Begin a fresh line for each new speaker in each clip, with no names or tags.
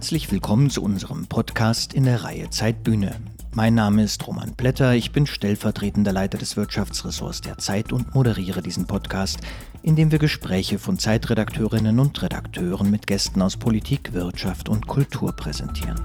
Herzlich willkommen zu unserem Podcast in der Reihe Zeitbühne. Mein Name ist Roman Blätter, ich bin stellvertretender Leiter des Wirtschaftsressorts der Zeit und moderiere diesen Podcast, in dem wir Gespräche von Zeitredakteurinnen und Redakteuren mit Gästen aus Politik, Wirtschaft und Kultur präsentieren.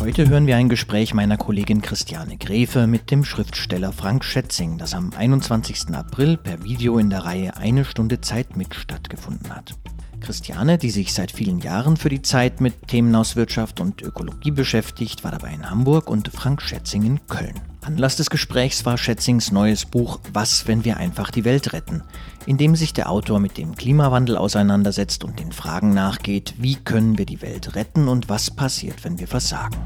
Heute hören wir ein Gespräch meiner Kollegin Christiane Gräfe mit dem Schriftsteller Frank Schätzing, das am 21. April per Video in der Reihe Eine Stunde Zeit mit stattgefunden hat. Christiane, die sich seit vielen Jahren für die Zeit mit Themen aus Wirtschaft und Ökologie beschäftigt, war dabei in Hamburg und Frank Schätzing in Köln. Anlass des Gesprächs war Schätzings neues Buch Was, wenn wir einfach die Welt retten, in dem sich der Autor mit dem Klimawandel auseinandersetzt und den Fragen nachgeht, wie können wir die Welt retten und was passiert, wenn wir versagen.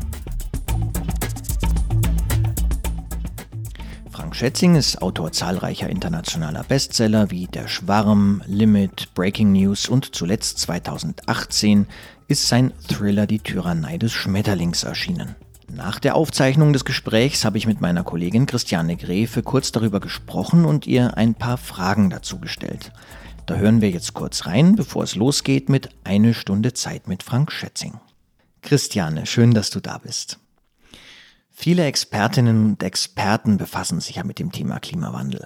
Frank Schätzing ist Autor zahlreicher internationaler Bestseller wie Der Schwarm, Limit, Breaking News und zuletzt 2018 ist sein Thriller Die Tyrannei des Schmetterlings erschienen. Nach der Aufzeichnung des Gesprächs habe ich mit meiner Kollegin Christiane Gräfe kurz darüber gesprochen und ihr ein paar Fragen dazu gestellt. Da hören wir jetzt kurz rein, bevor es losgeht mit Eine Stunde Zeit mit Frank Schätzing. Christiane, schön, dass du da bist. Viele Expertinnen und Experten befassen sich ja mit dem Thema Klimawandel.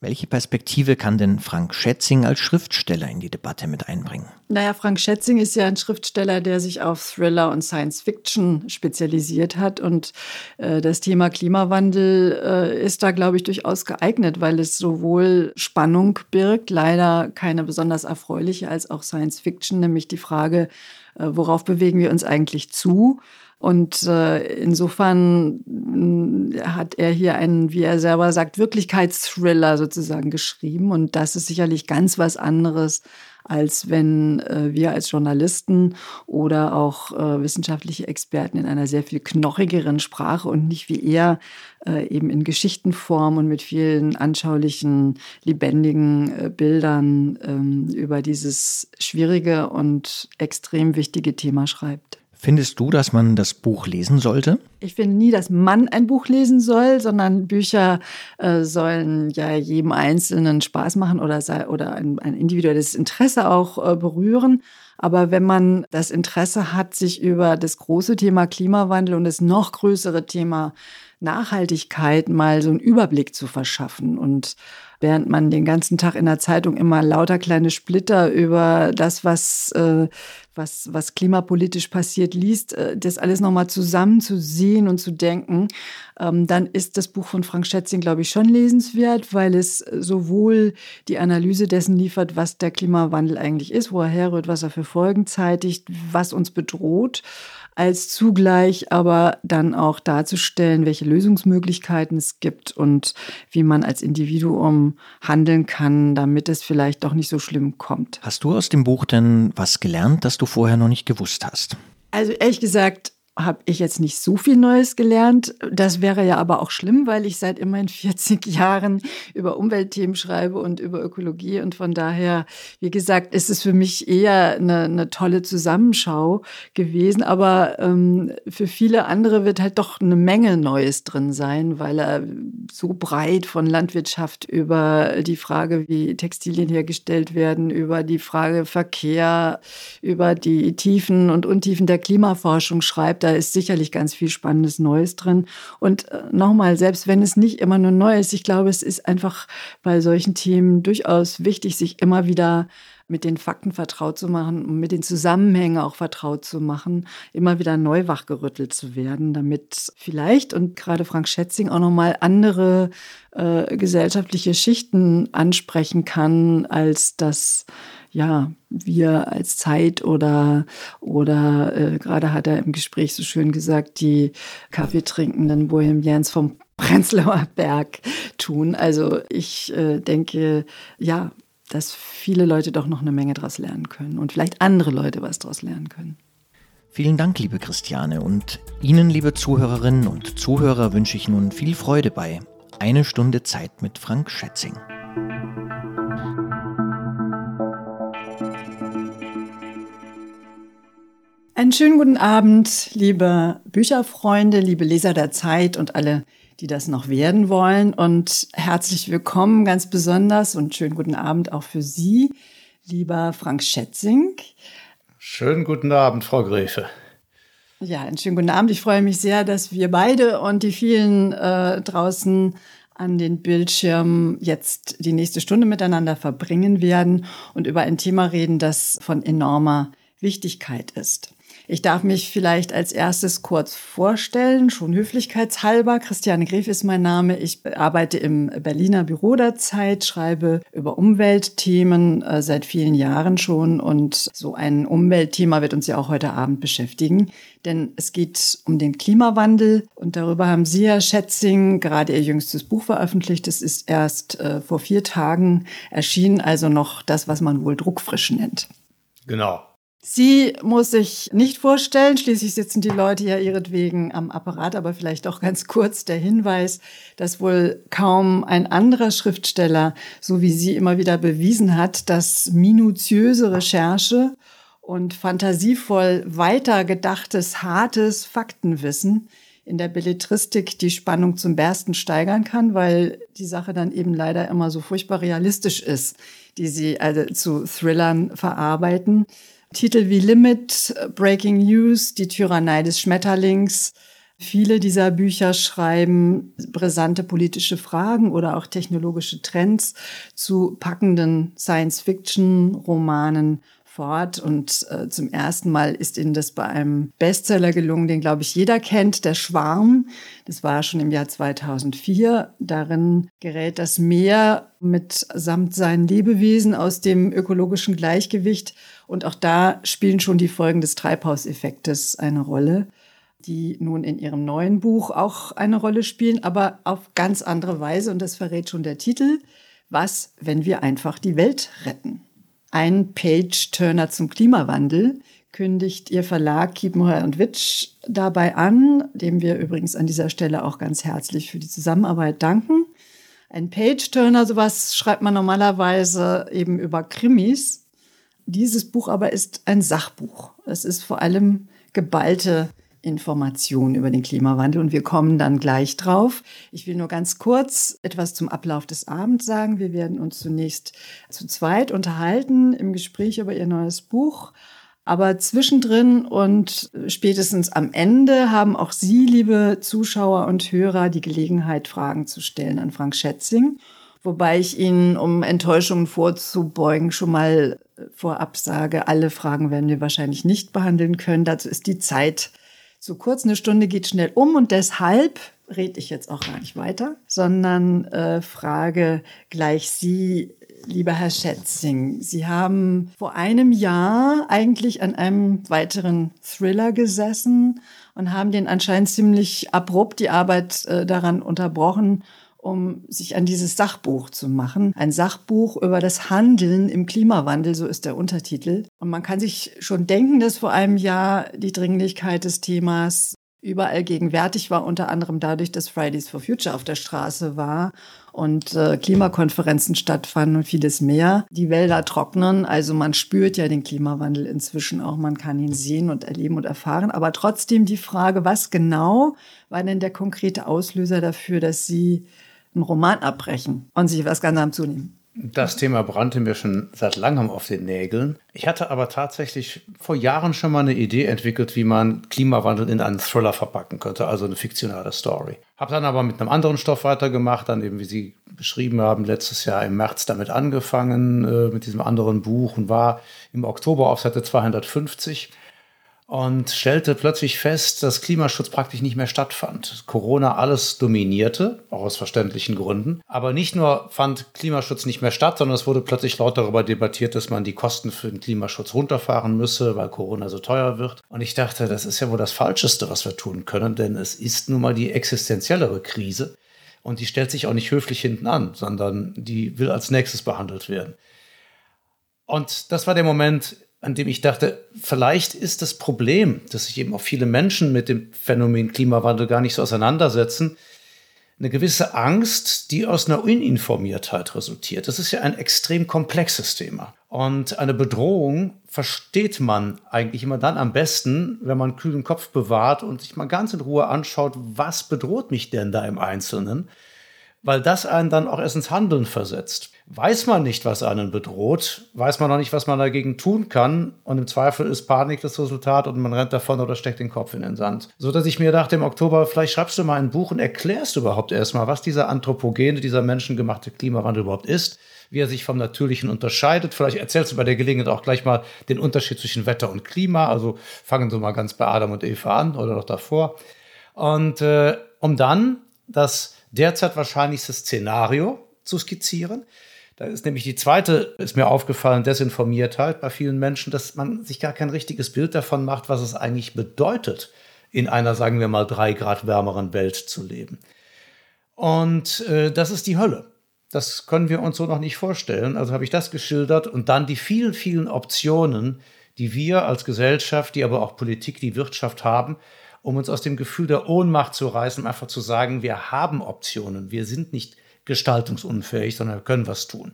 Welche Perspektive kann denn Frank Schätzing als Schriftsteller in die Debatte mit einbringen?
Naja, Frank Schätzing ist ja ein Schriftsteller, der sich auf Thriller und Science Fiction spezialisiert hat. Und äh, das Thema Klimawandel äh, ist da, glaube ich, durchaus geeignet, weil es sowohl Spannung birgt, leider keine besonders erfreuliche, als auch Science Fiction, nämlich die Frage, äh, worauf bewegen wir uns eigentlich zu? Und äh, insofern äh, hat er hier einen, wie er selber sagt, Wirklichkeitsthriller sozusagen geschrieben. Und das ist sicherlich ganz was anderes, als wenn äh, wir als Journalisten oder auch äh, wissenschaftliche Experten in einer sehr viel knochigeren Sprache und nicht wie er äh, eben in Geschichtenform und mit vielen anschaulichen, lebendigen äh, Bildern ähm, über dieses schwierige und extrem wichtige Thema schreibt.
Findest du, dass man das Buch lesen sollte?
Ich finde nie, dass man ein Buch lesen soll, sondern Bücher äh, sollen ja jedem Einzelnen Spaß machen oder, sei, oder ein, ein individuelles Interesse auch äh, berühren. Aber wenn man das Interesse hat, sich über das große Thema Klimawandel und das noch größere Thema Nachhaltigkeit mal so einen Überblick zu verschaffen und während man den ganzen Tag in der Zeitung immer lauter kleine Splitter über das, was, äh, was, was klimapolitisch passiert, liest, äh, das alles nochmal zusammen zu sehen und zu denken, ähm, dann ist das Buch von Frank Schätzing, glaube ich, schon lesenswert, weil es sowohl die Analyse dessen liefert, was der Klimawandel eigentlich ist, wo er herrührt, was er für Folgen zeitigt, was uns bedroht, als zugleich aber dann auch darzustellen, welche Lösungsmöglichkeiten es gibt und wie man als Individuum handeln kann, damit es vielleicht doch nicht so schlimm kommt.
Hast du aus dem Buch denn was gelernt, das du vorher noch nicht gewusst hast?
Also ehrlich gesagt, habe ich jetzt nicht so viel Neues gelernt. Das wäre ja aber auch schlimm, weil ich seit immerhin 40 Jahren über Umweltthemen schreibe und über Ökologie. Und von daher, wie gesagt, ist es für mich eher eine, eine tolle Zusammenschau gewesen. Aber ähm, für viele andere wird halt doch eine Menge Neues drin sein, weil er so breit von Landwirtschaft über die Frage, wie Textilien hergestellt werden, über die Frage Verkehr, über die Tiefen und Untiefen der Klimaforschung schreibt da ist sicherlich ganz viel Spannendes Neues drin. Und äh, nochmal, selbst wenn es nicht immer nur neu ist, ich glaube, es ist einfach bei solchen Themen durchaus wichtig, sich immer wieder mit den Fakten vertraut zu machen und mit den Zusammenhängen auch vertraut zu machen, immer wieder neu wachgerüttelt zu werden, damit vielleicht und gerade Frank Schätzing auch nochmal andere äh, gesellschaftliche Schichten ansprechen kann, als das ja, wir als Zeit oder, oder äh, gerade hat er im Gespräch so schön gesagt, die Kaffeetrinkenden Bohemians vom Prenzlauer Berg tun. Also ich äh, denke, ja, dass viele Leute doch noch eine Menge daraus lernen können und vielleicht andere Leute was daraus lernen können.
Vielen Dank, liebe Christiane, und Ihnen, liebe Zuhörerinnen und Zuhörer, wünsche ich nun viel Freude bei Eine Stunde Zeit mit Frank Schätzing.
Einen schönen guten Abend, liebe Bücherfreunde, liebe Leser der Zeit und alle, die das noch werden wollen. Und herzlich willkommen ganz besonders und schönen guten Abend auch für Sie, lieber Frank Schätzing.
Schönen guten Abend, Frau Gräfe.
Ja, einen schönen guten Abend. Ich freue mich sehr, dass wir beide und die vielen äh, draußen an den Bildschirmen jetzt die nächste Stunde miteinander verbringen werden und über ein Thema reden, das von enormer Wichtigkeit ist. Ich darf mich vielleicht als erstes kurz vorstellen, schon höflichkeitshalber. Christiane Gref ist mein Name. Ich arbeite im Berliner Büro der Zeit, schreibe über Umweltthemen äh, seit vielen Jahren schon und so ein Umweltthema wird uns ja auch heute Abend beschäftigen, denn es geht um den Klimawandel und darüber haben Sie, Herr Schätzing, gerade Ihr jüngstes Buch veröffentlicht. Es ist erst äh, vor vier Tagen erschienen, also noch das, was man wohl druckfrisch nennt.
Genau.
Sie muss sich nicht vorstellen, schließlich sitzen die Leute ja ihretwegen am Apparat, aber vielleicht auch ganz kurz der Hinweis, dass wohl kaum ein anderer Schriftsteller, so wie sie immer wieder bewiesen hat, dass minutiöse Recherche und fantasievoll weitergedachtes, hartes Faktenwissen in der Belletristik die Spannung zum Bersten steigern kann, weil die Sache dann eben leider immer so furchtbar realistisch ist, die sie also zu Thrillern verarbeiten. Titel wie Limit, Breaking News, Die Tyrannei des Schmetterlings. Viele dieser Bücher schreiben brisante politische Fragen oder auch technologische Trends zu packenden Science-Fiction-Romanen fort. Und äh, zum ersten Mal ist Ihnen das bei einem Bestseller gelungen, den, glaube ich, jeder kennt, Der Schwarm. Das war schon im Jahr 2004. Darin gerät das Meer mit samt seinen Lebewesen aus dem ökologischen Gleichgewicht. Und auch da spielen schon die Folgen des Treibhauseffektes eine Rolle die nun in ihrem neuen Buch auch eine Rolle spielen, aber auf ganz andere Weise. Und das verrät schon der Titel. Was, wenn wir einfach die Welt retten? Ein Page-Turner zum Klimawandel kündigt ihr Verlag Kiepenheuer und Witsch dabei an, dem wir übrigens an dieser Stelle auch ganz herzlich für die Zusammenarbeit danken. Ein Page-Turner, sowas schreibt man normalerweise eben über Krimis. Dieses Buch aber ist ein Sachbuch. Es ist vor allem geballte Informationen über den Klimawandel und wir kommen dann gleich drauf. Ich will nur ganz kurz etwas zum Ablauf des Abends sagen. Wir werden uns zunächst zu zweit unterhalten im Gespräch über ihr neues Buch. Aber zwischendrin und spätestens am Ende haben auch Sie, liebe Zuschauer und Hörer, die Gelegenheit, Fragen zu stellen an Frank Schätzing. Wobei ich Ihnen, um Enttäuschungen vorzubeugen, schon mal vorab sage, alle Fragen werden wir wahrscheinlich nicht behandeln können. Dazu ist die Zeit zu kurz. Eine Stunde geht schnell um und deshalb rede ich jetzt auch gar nicht weiter, sondern äh, frage gleich Sie, lieber Herr Schätzing. Sie haben vor einem Jahr eigentlich an einem weiteren Thriller gesessen und haben den anscheinend ziemlich abrupt die Arbeit äh, daran unterbrochen um sich an dieses Sachbuch zu machen. Ein Sachbuch über das Handeln im Klimawandel, so ist der Untertitel. Und man kann sich schon denken, dass vor einem Jahr die Dringlichkeit des Themas überall gegenwärtig war, unter anderem dadurch, dass Fridays for Future auf der Straße war und äh, Klimakonferenzen stattfanden und vieles mehr. Die Wälder trocknen, also man spürt ja den Klimawandel inzwischen auch, man kann ihn sehen und erleben und erfahren. Aber trotzdem die Frage, was genau war denn der konkrete Auslöser dafür, dass Sie einen Roman abbrechen und sich was ganz am zunehmen.
Das Thema brannte mir schon seit langem auf den Nägeln. Ich hatte aber tatsächlich vor Jahren schon mal eine Idee entwickelt, wie man Klimawandel in einen Thriller verpacken könnte, also eine fiktionale Story. Habe dann aber mit einem anderen Stoff weitergemacht, dann eben, wie Sie beschrieben haben, letztes Jahr im März damit angefangen, äh, mit diesem anderen Buch und war im Oktober auf Seite 250 und stellte plötzlich fest, dass Klimaschutz praktisch nicht mehr stattfand. Corona alles dominierte, auch aus verständlichen Gründen. Aber nicht nur fand Klimaschutz nicht mehr statt, sondern es wurde plötzlich laut darüber debattiert, dass man die Kosten für den Klimaschutz runterfahren müsse, weil Corona so teuer wird. Und ich dachte, das ist ja wohl das Falscheste, was wir tun können, denn es ist nun mal die existenziellere Krise. Und die stellt sich auch nicht höflich hinten an, sondern die will als nächstes behandelt werden. Und das war der Moment, an dem ich dachte, vielleicht ist das Problem, dass sich eben auch viele Menschen mit dem Phänomen Klimawandel gar nicht so auseinandersetzen, eine gewisse Angst, die aus einer Uninformiertheit resultiert. Das ist ja ein extrem komplexes Thema. Und eine Bedrohung versteht man eigentlich immer dann am besten, wenn man einen kühlen Kopf bewahrt und sich mal ganz in Ruhe anschaut, was bedroht mich denn da im Einzelnen weil das einen dann auch erst ins Handeln versetzt. Weiß man nicht, was einen bedroht, weiß man noch nicht, was man dagegen tun kann und im Zweifel ist Panik das Resultat und man rennt davon oder steckt den Kopf in den Sand. So dass ich mir dachte im Oktober, vielleicht schreibst du mal ein Buch und erklärst überhaupt erstmal, was dieser anthropogene, dieser menschengemachte Klimawandel überhaupt ist, wie er sich vom Natürlichen unterscheidet. Vielleicht erzählst du bei der Gelegenheit auch gleich mal den Unterschied zwischen Wetter und Klima. Also fangen Sie mal ganz bei Adam und Eva an oder noch davor. Und äh, um dann das derzeit wahrscheinlichste Szenario zu skizzieren. Da ist nämlich die zweite, ist mir aufgefallen, Desinformiertheit bei vielen Menschen, dass man sich gar kein richtiges Bild davon macht, was es eigentlich bedeutet, in einer, sagen wir mal, drei Grad wärmeren Welt zu leben. Und äh, das ist die Hölle. Das können wir uns so noch nicht vorstellen. Also habe ich das geschildert und dann die vielen, vielen Optionen, die wir als Gesellschaft, die aber auch Politik, die Wirtschaft haben, um uns aus dem Gefühl der Ohnmacht zu reißen, einfach zu sagen, wir haben Optionen, wir sind nicht gestaltungsunfähig, sondern wir können was tun.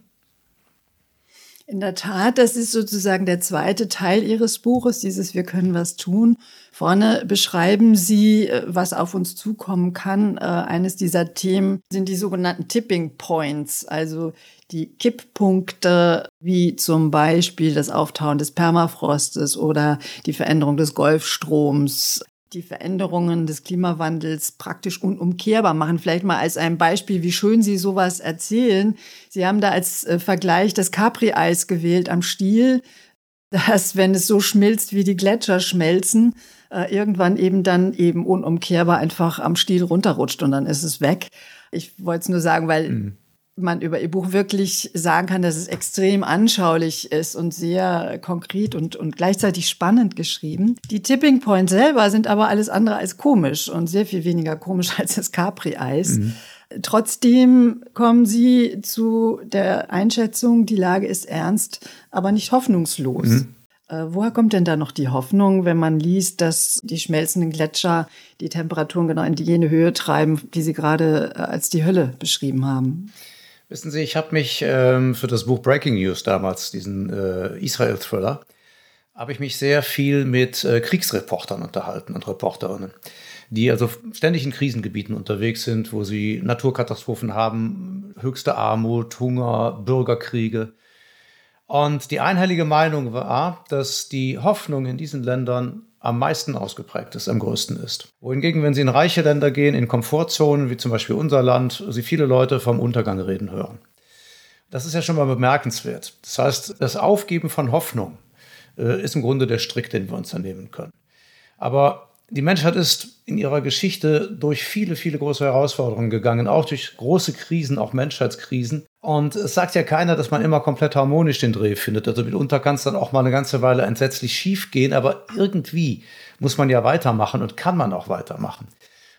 In der Tat, das ist sozusagen der zweite Teil Ihres Buches, dieses Wir können was tun. Vorne beschreiben Sie, äh, was auf uns zukommen kann. Äh, eines dieser Themen sind die sogenannten Tipping Points, also die Kipppunkte, wie zum Beispiel das Auftauen des Permafrostes oder die Veränderung des Golfstroms, die Veränderungen des Klimawandels praktisch unumkehrbar machen. Vielleicht mal als ein Beispiel, wie schön Sie sowas erzählen. Sie haben da als äh, Vergleich das Capri-Eis gewählt am Stiel, das, wenn es so schmilzt, wie die Gletscher schmelzen, äh, irgendwann eben dann eben unumkehrbar einfach am Stiel runterrutscht und dann ist es weg. Ich wollte es nur sagen, weil mhm man über ihr Buch wirklich sagen kann, dass es extrem anschaulich ist und sehr konkret und, und gleichzeitig spannend geschrieben. Die Tipping Points selber sind aber alles andere als komisch und sehr viel weniger komisch als das Capri-Eis. Mhm. Trotzdem kommen sie zu der Einschätzung, die Lage ist ernst, aber nicht hoffnungslos. Mhm. Äh, woher kommt denn da noch die Hoffnung, wenn man liest, dass die schmelzenden Gletscher die Temperaturen genau in die jene Höhe treiben, die Sie gerade äh, als die Hölle beschrieben haben?
Wissen Sie, ich habe mich ähm, für das Buch Breaking News damals, diesen äh, Israel-Thriller, habe ich mich sehr viel mit äh, Kriegsreportern unterhalten und Reporterinnen, die also ständig in Krisengebieten unterwegs sind, wo sie Naturkatastrophen haben, höchste Armut, Hunger, Bürgerkriege. Und die einhellige Meinung war, dass die Hoffnung in diesen Ländern am meisten ausgeprägt ist, am größten ist. Wohingegen, wenn Sie in reiche Länder gehen, in Komfortzonen, wie zum Beispiel unser Land, Sie viele Leute vom Untergang reden hören. Das ist ja schon mal bemerkenswert. Das heißt, das Aufgeben von Hoffnung äh, ist im Grunde der Strick, den wir uns da nehmen können. Aber die Menschheit ist in ihrer Geschichte durch viele, viele große Herausforderungen gegangen, auch durch große Krisen, auch Menschheitskrisen. Und es sagt ja keiner, dass man immer komplett harmonisch den Dreh findet. Also mitunter kann es dann auch mal eine ganze Weile entsetzlich schief gehen, aber irgendwie muss man ja weitermachen und kann man auch weitermachen.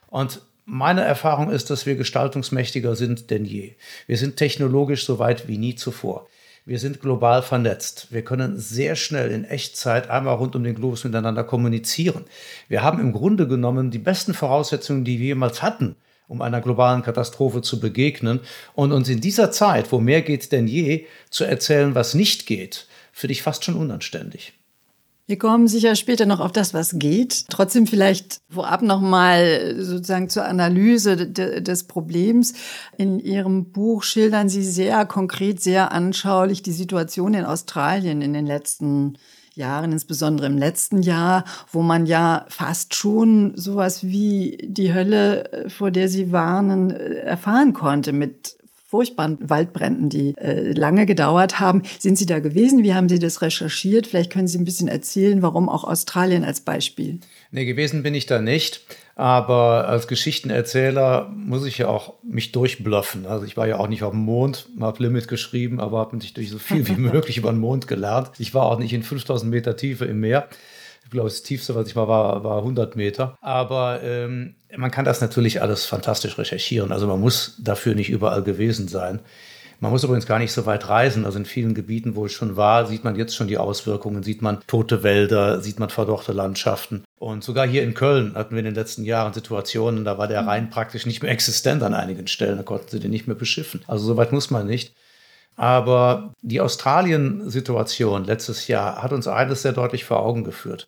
Und meine Erfahrung ist, dass wir gestaltungsmächtiger sind denn je. Wir sind technologisch so weit wie nie zuvor. Wir sind global vernetzt. Wir können sehr schnell in Echtzeit einmal rund um den Globus miteinander kommunizieren. Wir haben im Grunde genommen die besten Voraussetzungen, die wir jemals hatten, um einer globalen Katastrophe zu begegnen und uns in dieser Zeit, wo mehr geht denn je, zu erzählen, was nicht geht, finde ich fast schon unanständig.
Wir kommen sicher später noch auf das, was geht. Trotzdem vielleicht vorab noch mal sozusagen zur Analyse des Problems. In Ihrem Buch schildern Sie sehr konkret, sehr anschaulich die Situation in Australien in den letzten Jahren, insbesondere im letzten Jahr, wo man ja fast schon sowas wie die Hölle, vor der Sie warnen, erfahren konnte mit furchtbaren Waldbränden, die äh, lange gedauert haben. Sind Sie da gewesen? Wie haben Sie das recherchiert? Vielleicht können Sie ein bisschen erzählen, warum auch Australien als Beispiel.
Nee, gewesen bin ich da nicht. Aber als Geschichtenerzähler muss ich ja auch mich durchbluffen. Also ich war ja auch nicht auf dem Mond, habe Limit geschrieben, aber habe natürlich so viel wie möglich über den Mond gelernt. Ich war auch nicht in 5000 Meter Tiefe im Meer. Ich glaube, das tiefste, was ich mal war, war 100 Meter. Aber ähm, man kann das natürlich alles fantastisch recherchieren. Also man muss dafür nicht überall gewesen sein. Man muss übrigens gar nicht so weit reisen. Also in vielen Gebieten, wo es schon war, sieht man jetzt schon die Auswirkungen, sieht man tote Wälder, sieht man verdorrte Landschaften. Und sogar hier in Köln hatten wir in den letzten Jahren Situationen, da war der Rhein praktisch nicht mehr existent an einigen Stellen. Da konnten sie den nicht mehr beschiffen. Also so weit muss man nicht. Aber die Australien-Situation letztes Jahr hat uns eines sehr deutlich vor Augen geführt,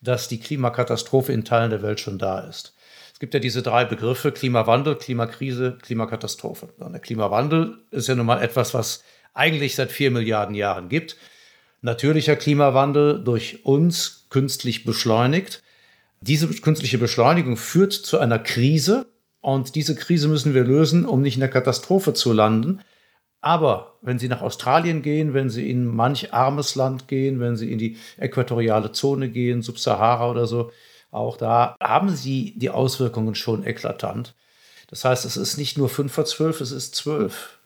dass die Klimakatastrophe in Teilen der Welt schon da ist. Es gibt ja diese drei Begriffe, Klimawandel, Klimakrise, Klimakatastrophe. Und der Klimawandel ist ja nun mal etwas, was eigentlich seit vier Milliarden Jahren gibt. Natürlicher Klimawandel durch uns künstlich beschleunigt. Diese künstliche Beschleunigung führt zu einer Krise und diese Krise müssen wir lösen, um nicht in der Katastrophe zu landen. Aber wenn Sie nach Australien gehen, wenn Sie in manch armes Land gehen, wenn Sie in die äquatoriale Zone gehen, Subsahara oder so, auch da haben Sie die Auswirkungen schon eklatant. Das heißt, es ist nicht nur 5 vor 12, es ist 12.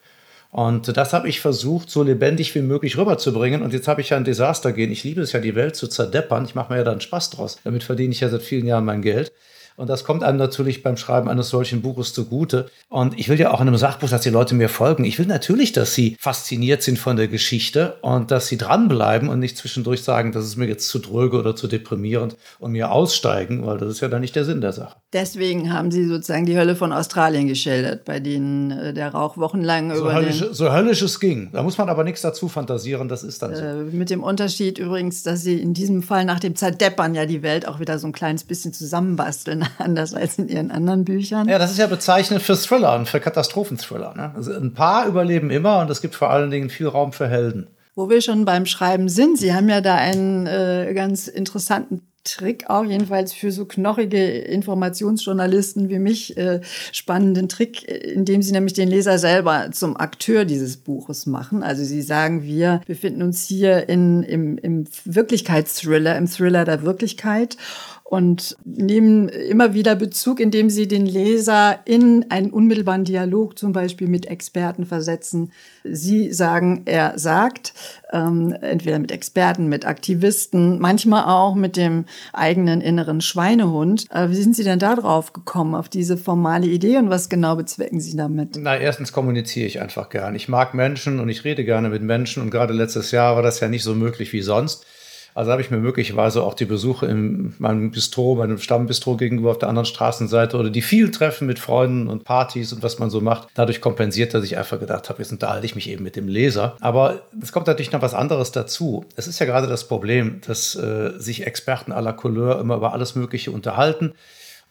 Und das habe ich versucht, so lebendig wie möglich rüberzubringen. Und jetzt habe ich ja ein Desaster gehen. Ich liebe es ja, die Welt zu zerdeppern. Ich mache mir ja dann Spaß draus. Damit verdiene ich ja seit vielen Jahren mein Geld. Und das kommt einem natürlich beim Schreiben eines solchen Buches zugute. Und ich will ja auch in einem Sachbuch, dass die Leute mir folgen. Ich will natürlich, dass sie fasziniert sind von der Geschichte und dass sie dranbleiben und nicht zwischendurch sagen, das ist mir jetzt zu dröge oder zu deprimierend und mir aussteigen, weil das ist ja dann nicht der Sinn der Sache.
Deswegen haben Sie sozusagen die Hölle von Australien geschildert, bei denen äh, der Rauch wochenlang
so
über
höllisch,
den,
so höllisch es ging. Da muss man aber nichts dazu fantasieren, das ist dann so.
äh, mit dem Unterschied übrigens, dass Sie in diesem Fall nach dem Zerdeppern ja die Welt auch wieder so ein kleines bisschen zusammenbasteln, anders als in Ihren anderen Büchern.
Ja, das ist ja bezeichnend für Thriller und für Katastrophenthriller. Ne? Also ein paar überleben immer und es gibt vor allen Dingen viel Raum für Helden.
Wo wir schon beim Schreiben sind, Sie haben ja da einen äh, ganz interessanten Trick auch, jedenfalls für so knochige Informationsjournalisten wie mich, äh, spannenden Trick, äh, indem Sie nämlich den Leser selber zum Akteur dieses Buches machen. Also Sie sagen, wir befinden uns hier in, im, im Wirklichkeitsthriller, im Thriller der Wirklichkeit und nehmen immer wieder Bezug, indem sie den Leser in einen unmittelbaren Dialog zum Beispiel mit Experten versetzen. Sie sagen, er sagt, ähm, entweder mit Experten, mit Aktivisten, manchmal auch mit dem eigenen inneren Schweinehund. Äh, wie sind Sie denn da drauf gekommen, auf diese formale Idee und was genau bezwecken Sie damit?
Na, erstens kommuniziere ich einfach gern. Ich mag Menschen und ich rede gerne mit Menschen und gerade letztes Jahr war das ja nicht so möglich wie sonst. Also habe ich mir möglicherweise auch die Besuche in meinem Bistro, meinem Stammbistro gegenüber auf der anderen Straßenseite oder die vielen Treffen mit Freunden und Partys und was man so macht, dadurch kompensiert, dass ich einfach gedacht habe, jetzt unterhalte ich mich eben mit dem Leser. Aber es kommt natürlich noch was anderes dazu. Es ist ja gerade das Problem, dass äh, sich Experten aller Couleur immer über alles Mögliche unterhalten.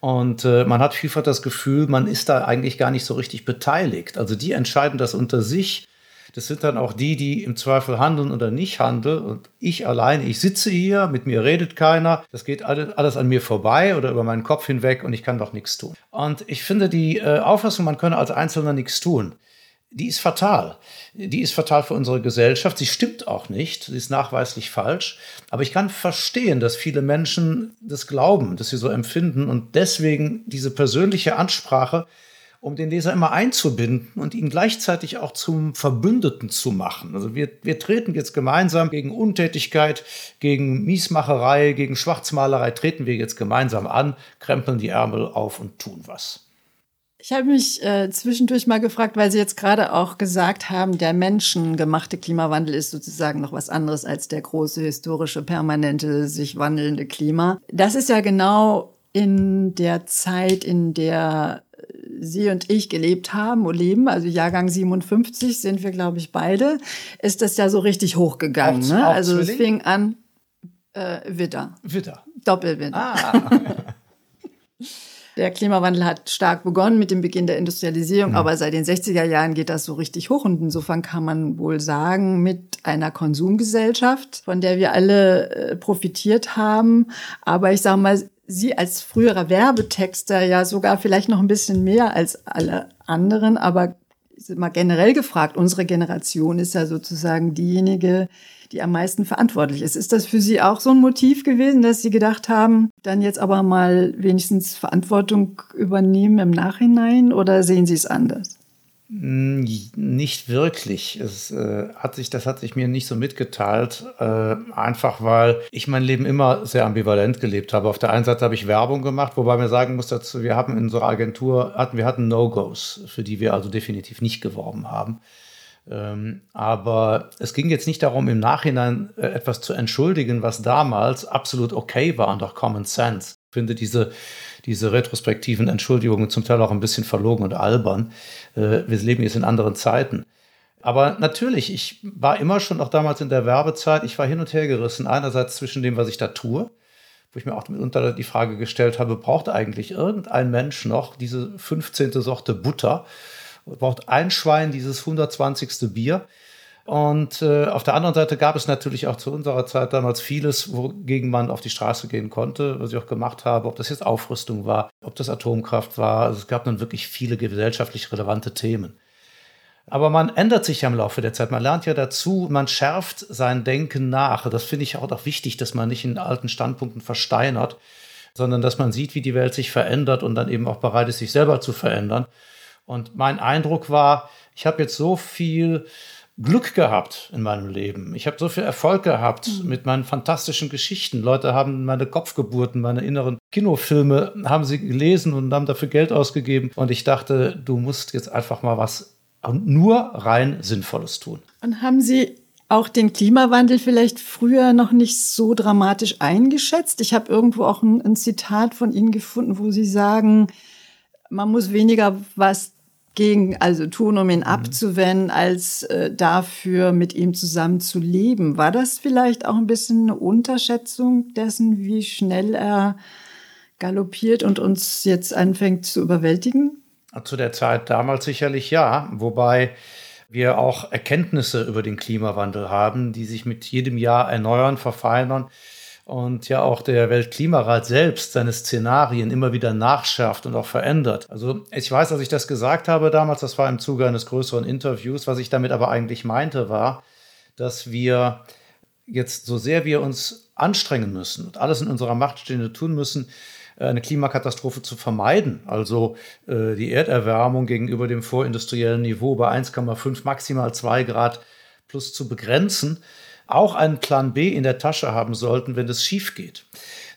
Und äh, man hat vielfach das Gefühl, man ist da eigentlich gar nicht so richtig beteiligt. Also die entscheiden das unter sich das sind dann auch die, die im Zweifel handeln oder nicht handeln. Und ich allein, ich sitze hier, mit mir redet keiner. Das geht alles an mir vorbei oder über meinen Kopf hinweg und ich kann doch nichts tun. Und ich finde die äh, Auffassung, man könne als Einzelner nichts tun, die ist fatal. Die ist fatal für unsere Gesellschaft. Sie stimmt auch nicht. Sie ist nachweislich falsch. Aber ich kann verstehen, dass viele Menschen das glauben, dass sie so empfinden und deswegen diese persönliche Ansprache um den Leser immer einzubinden und ihn gleichzeitig auch zum Verbündeten zu machen. Also wir, wir treten jetzt gemeinsam gegen Untätigkeit, gegen Miesmacherei, gegen Schwarzmalerei, treten wir jetzt gemeinsam an, krempeln die Ärmel auf und tun was.
Ich habe mich äh, zwischendurch mal gefragt, weil Sie jetzt gerade auch gesagt haben, der menschengemachte Klimawandel ist sozusagen noch was anderes als der große historische, permanente, sich wandelnde Klima. Das ist ja genau in der Zeit, in der Sie und ich gelebt haben und leben, also Jahrgang 57 sind wir, glaube ich, beide, ist das ja so richtig hochgegangen.
Auch,
ne?
auch
Also es
Zwilling?
fing an, äh, Witter,
Witter.
Doppelwitter.
Ah.
Der Klimawandel hat stark begonnen mit dem Beginn der
Mhm.
Industrialisierung, aber seit den 60er Jahren geht das so richtig hoch. Und insofern kann man wohl sagen, mit einer Konsumgesellschaft, von der wir alle äh, profitiert haben. Aber ich sage mal, Sie als früherer Werbetexter ja sogar vielleicht noch ein bisschen mehr als alle anderen, aber mal generell gefragt, unsere Generation ist ja sozusagen diejenige, die am meisten verantwortlich ist. Ist das für Sie auch so ein Motiv gewesen, dass Sie gedacht haben, dann jetzt aber mal wenigstens Verantwortung übernehmen im Nachhinein oder sehen Sie es anders?
Nicht wirklich. Es, äh, hat sich, das hat sich mir nicht so mitgeteilt, äh, einfach weil ich mein Leben immer sehr ambivalent gelebt habe. Auf der einen Seite habe ich Werbung gemacht, wobei man sagen muss dazu, wir haben in unserer Agentur, hatten, wir hatten No-Gos, für die wir also definitiv nicht geworben haben. Ähm, aber es ging jetzt nicht darum, im Nachhinein äh, etwas zu entschuldigen, was damals absolut okay war und auch Common Sense. Ich finde diese, diese retrospektiven Entschuldigungen zum Teil auch ein bisschen verlogen und albern. Äh, wir leben jetzt in anderen Zeiten. Aber natürlich, ich war immer schon auch damals in der Werbezeit, ich war hin und her gerissen. Einerseits zwischen dem, was ich da tue, wo ich mir auch mitunter die Frage gestellt habe, braucht eigentlich irgendein Mensch noch diese 15. Sorte Butter? Braucht ein Schwein dieses 120. Bier? Und äh, auf der anderen Seite gab es natürlich auch zu unserer Zeit damals vieles, wogegen man auf die Straße gehen konnte, was ich auch gemacht habe, ob das jetzt Aufrüstung war, ob das Atomkraft war. Also es gab dann wirklich viele gesellschaftlich relevante Themen. Aber man ändert sich ja im Laufe der Zeit. Man lernt ja dazu, man schärft sein Denken nach. Das finde ich auch wichtig, dass man nicht in alten Standpunkten versteinert, sondern dass man sieht, wie die Welt sich verändert und dann eben auch bereit ist, sich selber zu verändern. Und mein Eindruck war, ich habe jetzt so viel Glück gehabt in meinem Leben. Ich habe so viel Erfolg gehabt mhm. mit meinen fantastischen Geschichten. Leute haben meine Kopfgeburten, meine inneren Kinofilme, haben sie gelesen und haben dafür Geld ausgegeben. Und ich dachte, du musst jetzt einfach mal was nur rein Sinnvolles tun.
Und haben Sie auch den Klimawandel vielleicht früher noch nicht so dramatisch eingeschätzt? Ich habe irgendwo auch ein, ein Zitat von Ihnen gefunden, wo Sie sagen, man muss weniger was gegen, also tun, um ihn mhm. abzuwenden, als äh, dafür mit ihm zusammen zu leben. War das vielleicht auch ein bisschen eine Unterschätzung dessen, wie schnell er galoppiert und uns jetzt anfängt zu überwältigen?
Zu der Zeit damals sicherlich ja, wobei wir auch Erkenntnisse über den Klimawandel haben, die sich mit jedem Jahr erneuern, verfeinern und ja auch der Weltklimarat selbst seine Szenarien immer wieder nachschärft und auch verändert. Also ich weiß, dass ich das gesagt habe damals, das war im Zuge eines größeren Interviews. Was ich damit aber eigentlich meinte, war, dass wir jetzt so sehr wir uns anstrengen müssen und alles in unserer Macht Stehende tun müssen, eine Klimakatastrophe zu vermeiden, also äh, die Erderwärmung gegenüber dem vorindustriellen Niveau bei 1,5 maximal 2 Grad plus zu begrenzen, auch einen Plan B in der Tasche haben sollten, wenn es schief geht.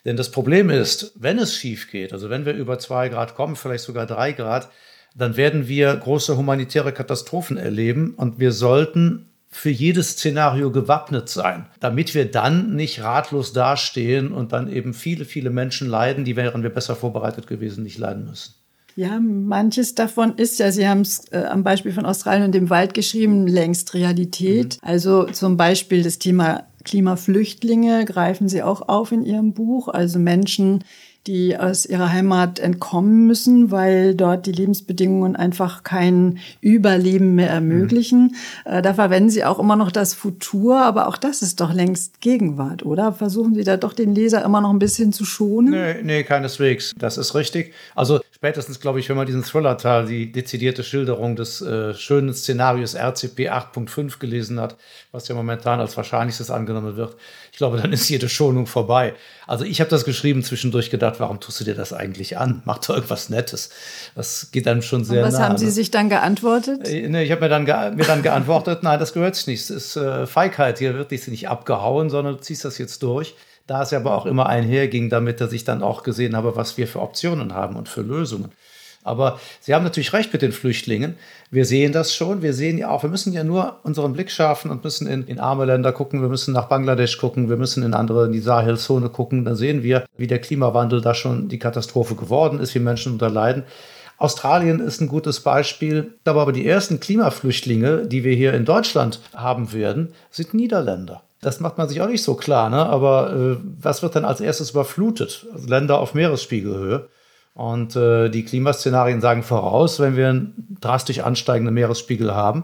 Denn das Problem ist, wenn es schief geht, also wenn wir über zwei Grad kommen, vielleicht sogar drei Grad, dann werden wir große humanitäre Katastrophen erleben und wir sollten für jedes Szenario gewappnet sein, damit wir dann nicht ratlos dastehen und dann eben viele, viele Menschen leiden, die wären wir besser vorbereitet gewesen, nicht leiden müssen.
Ja, manches davon ist ja, Sie haben es äh, am Beispiel von Australien und dem Wald geschrieben, längst Realität. Mhm. Also zum Beispiel das Thema Klimaflüchtlinge greifen Sie auch auf in Ihrem Buch. Also Menschen, die aus ihrer Heimat entkommen müssen, weil dort die Lebensbedingungen einfach kein Überleben mehr ermöglichen. Mhm. Da verwenden Sie auch immer noch das Futur, aber auch das ist doch längst Gegenwart, oder? Versuchen Sie da doch den Leser immer noch ein bisschen zu schonen?
Nee, nee keineswegs. Das ist richtig. Also spätestens, glaube ich, wenn man diesen Thriller-Teil, die dezidierte Schilderung des äh, schönen Szenarios RCP 8.5 gelesen hat, was ja momentan als wahrscheinlichstes angenommen wird, ich glaube, dann ist jede Schonung vorbei. Also ich habe das geschrieben, zwischendurch gedacht, warum tust du dir das eigentlich an? Mach doch irgendwas Nettes. Das geht dann schon sehr
Und was
nah.
haben Sie sich dann geantwortet?
Äh, nee, ich habe mir, dann mir dann geantwortet, nein, das gehört sich nicht. Es ist äh, Feigheit. Hier wird dich nicht abgehauen, sondern du ziehst das jetzt durch. Da es aber auch immer einherging damit, dass ich dann auch gesehen habe, was wir für Optionen haben und für Lösungen. Aber Sie haben natürlich recht mit den Flüchtlingen. Wir sehen das schon. Wir sehen ja auch, wir müssen ja nur unseren Blick schärfen und müssen in, in arme Länder gucken. Wir müssen nach Bangladesch gucken. Wir müssen in andere, in die Sahelzone gucken. Dann sehen wir, wie der Klimawandel da schon die Katastrophe geworden ist, wie Menschen unterleiden. Australien ist ein gutes Beispiel. Aber die ersten Klimaflüchtlinge, die wir hier in Deutschland haben werden, sind Niederländer. Das macht man sich auch nicht so klar. Ne? Aber äh, was wird dann als erstes überflutet? Also Länder auf Meeresspiegelhöhe. Und äh, die Klimaszenarien sagen voraus, wenn wir einen drastisch ansteigenden Meeresspiegel haben,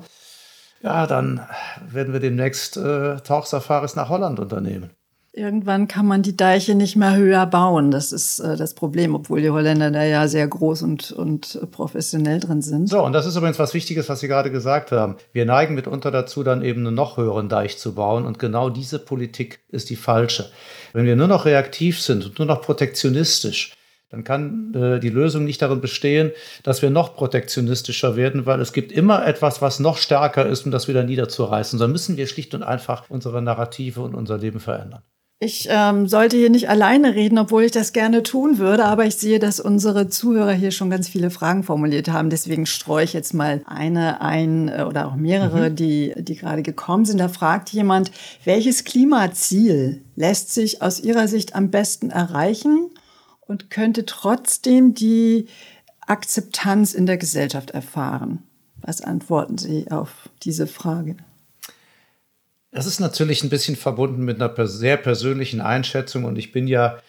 ja, dann werden wir demnächst äh, Tauchsafaris nach Holland unternehmen.
Irgendwann kann man die Deiche nicht mehr höher bauen. Das ist äh, das Problem, obwohl die Holländer da ja sehr groß und, und professionell drin sind.
So, und das ist übrigens was Wichtiges, was Sie gerade gesagt haben. Wir neigen mitunter dazu, dann eben einen noch höheren Deich zu bauen. Und genau diese Politik ist die falsche. Wenn wir nur noch reaktiv sind und nur noch protektionistisch, dann kann äh, die Lösung nicht darin bestehen, dass wir noch protektionistischer werden, weil es gibt immer etwas, was noch stärker ist, um das wieder niederzureißen. Sondern müssen wir schlicht und einfach unsere Narrative und unser Leben verändern.
Ich ähm, sollte hier nicht alleine reden, obwohl ich das gerne tun würde, aber ich sehe, dass unsere Zuhörer hier schon ganz viele Fragen formuliert haben. Deswegen streue ich jetzt mal eine ein äh, oder auch mehrere, mhm. die, die gerade gekommen sind. Da fragt jemand, welches Klimaziel lässt sich aus Ihrer Sicht am besten erreichen? Und könnte trotzdem die Akzeptanz in der Gesellschaft erfahren? Was antworten Sie auf diese Frage?
Das ist natürlich ein bisschen verbunden mit einer sehr persönlichen Einschätzung und ich bin ja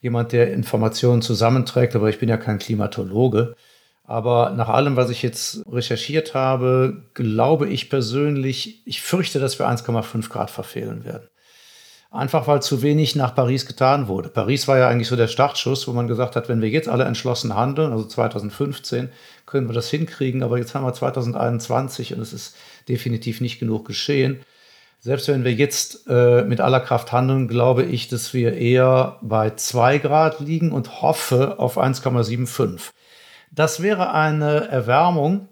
jemand, der Informationen zusammenträgt, aber ich bin ja kein Klimatologe. Aber nach allem, was ich jetzt recherchiert habe, glaube ich persönlich, ich fürchte, dass wir 1,5 Grad verfehlen werden. Einfach weil zu wenig nach Paris getan wurde. Paris war ja eigentlich so der Startschuss, wo man gesagt hat, wenn wir jetzt alle entschlossen handeln, also 2015, können wir das hinkriegen. Aber jetzt haben wir 2021 und es ist definitiv nicht genug geschehen. Selbst wenn wir jetzt äh, mit aller Kraft handeln, glaube ich, dass wir eher bei 2 Grad liegen und hoffe auf 1,75. Das wäre eine Erwärmung,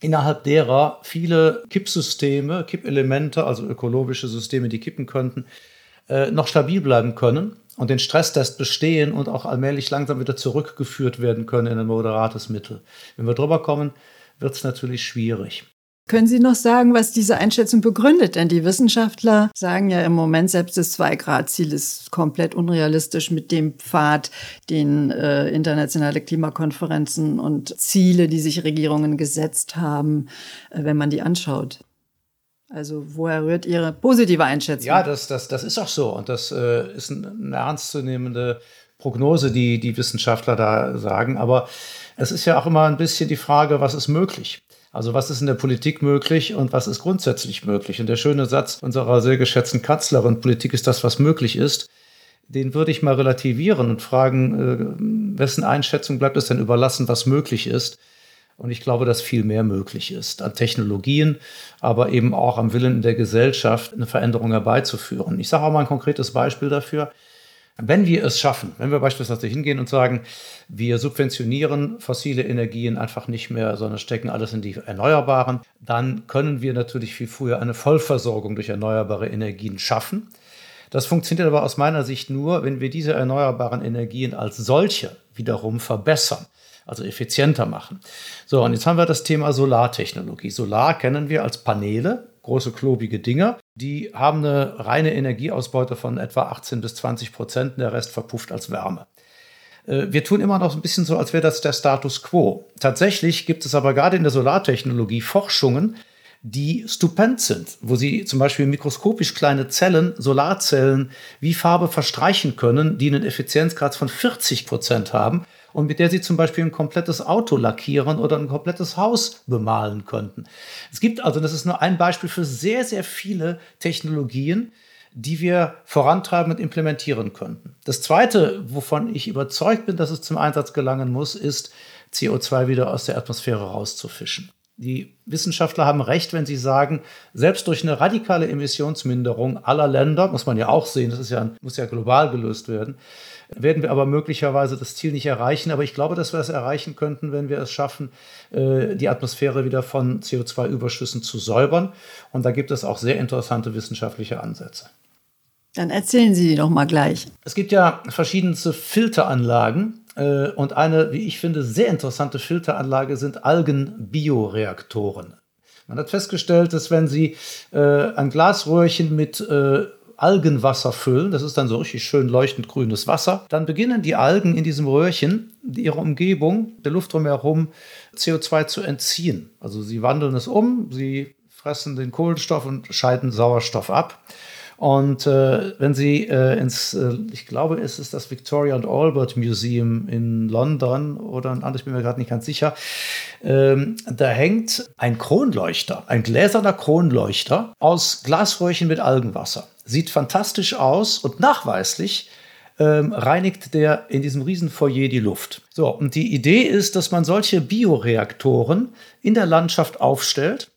innerhalb derer viele Kippsysteme, Kippelemente, also ökologische Systeme, die kippen könnten, äh, noch stabil bleiben können und den Stresstest bestehen und auch allmählich langsam wieder zurückgeführt werden können in ein moderates Mittel. Wenn wir drüber kommen, wird es natürlich schwierig.
Können Sie noch sagen, was diese Einschätzung begründet? Denn die Wissenschaftler sagen ja im Moment, selbst das Zwei-Grad-Ziel ist komplett unrealistisch mit dem Pfad, den äh, internationale Klimakonferenzen und Ziele, die sich Regierungen gesetzt haben, äh, wenn man die anschaut. Also woher rührt Ihre positive Einschätzung?
Ja, das, das, das ist auch so. Und das äh, ist eine ernstzunehmende Prognose, die die Wissenschaftler da sagen. Aber es ist ja auch immer ein bisschen die Frage, was ist möglich? Also was ist in der Politik möglich und was ist grundsätzlich möglich? Und der schöne Satz unserer sehr geschätzten Kanzlerin, Politik ist das, was möglich ist, den würde ich mal relativieren und fragen, äh, wessen Einschätzung bleibt es denn überlassen, was möglich ist? Und ich glaube, dass viel mehr möglich ist an Technologien, aber eben auch am Willen der Gesellschaft, eine Veränderung herbeizuführen. Ich sage auch mal ein konkretes Beispiel dafür. Wenn wir es schaffen, wenn wir beispielsweise hingehen und sagen, wir subventionieren fossile Energien einfach nicht mehr, sondern stecken alles in die Erneuerbaren, dann können wir natürlich viel früher eine Vollversorgung durch erneuerbare Energien schaffen. Das funktioniert aber aus meiner Sicht nur, wenn wir diese erneuerbaren Energien als solche wiederum verbessern also effizienter machen. So, und jetzt haben wir das Thema Solartechnologie. Solar kennen wir als Paneele, große klobige Dinger. Die haben eine reine Energieausbeute von etwa 18 bis 20 Prozent, der Rest verpufft als Wärme. Äh, wir tun immer noch ein bisschen so, als wäre das der Status quo. Tatsächlich gibt es aber gerade in der Solartechnologie Forschungen, die stupend sind, wo sie zum Beispiel mikroskopisch kleine Zellen, Solarzellen, wie Farbe verstreichen können, die einen Effizienzgrad von 40 Prozent haben und mit der sie zum Beispiel ein komplettes Auto lackieren oder ein komplettes Haus bemalen könnten. Es gibt also, das ist nur ein Beispiel für sehr, sehr viele Technologien, die wir vorantreiben und implementieren könnten. Das Zweite, wovon ich überzeugt bin, dass es zum Einsatz gelangen muss, ist, CO2 wieder aus der Atmosphäre rauszufischen. Die Wissenschaftler haben recht, wenn sie sagen, selbst durch eine radikale Emissionsminderung aller Länder, muss man ja auch sehen, das ja, muss ja global gelöst werden, werden wir aber möglicherweise das Ziel nicht erreichen. Aber ich glaube, dass wir es erreichen könnten, wenn wir es schaffen, äh, die Atmosphäre wieder von CO2-Überschüssen zu säubern. Und da gibt es auch sehr interessante wissenschaftliche Ansätze.
Dann erzählen Sie die doch mal gleich.
Es gibt ja verschiedenste Filteranlagen. Äh, und eine, wie ich finde, sehr interessante Filteranlage sind Algenbioreaktoren. Man hat festgestellt, dass wenn Sie äh, ein Glasröhrchen mit Algenwasser füllen. Das ist dann so richtig schön leuchtend grünes Wasser. Dann beginnen die Algen in diesem Röhrchen ihrer Umgebung, der Luft drumherum, CO2 zu entziehen. Also sie wandeln es um, sie fressen den Kohlenstoff und scheiden Sauerstoff ab. Und äh, wenn Sie äh, ins, äh, ich glaube, es ist das Victoria and Albert Museum in London oder ein anderes, bin mir gerade nicht ganz sicher, ähm, da hängt ein Kronleuchter, ein gläserner Kronleuchter aus Glasröhrchen mit Algenwasser. Sieht fantastisch aus und nachweislich ähm, reinigt der in diesem Riesenfoyer die Luft. So, und die Idee ist, dass man solche Bioreaktoren in der Landschaft aufstellt,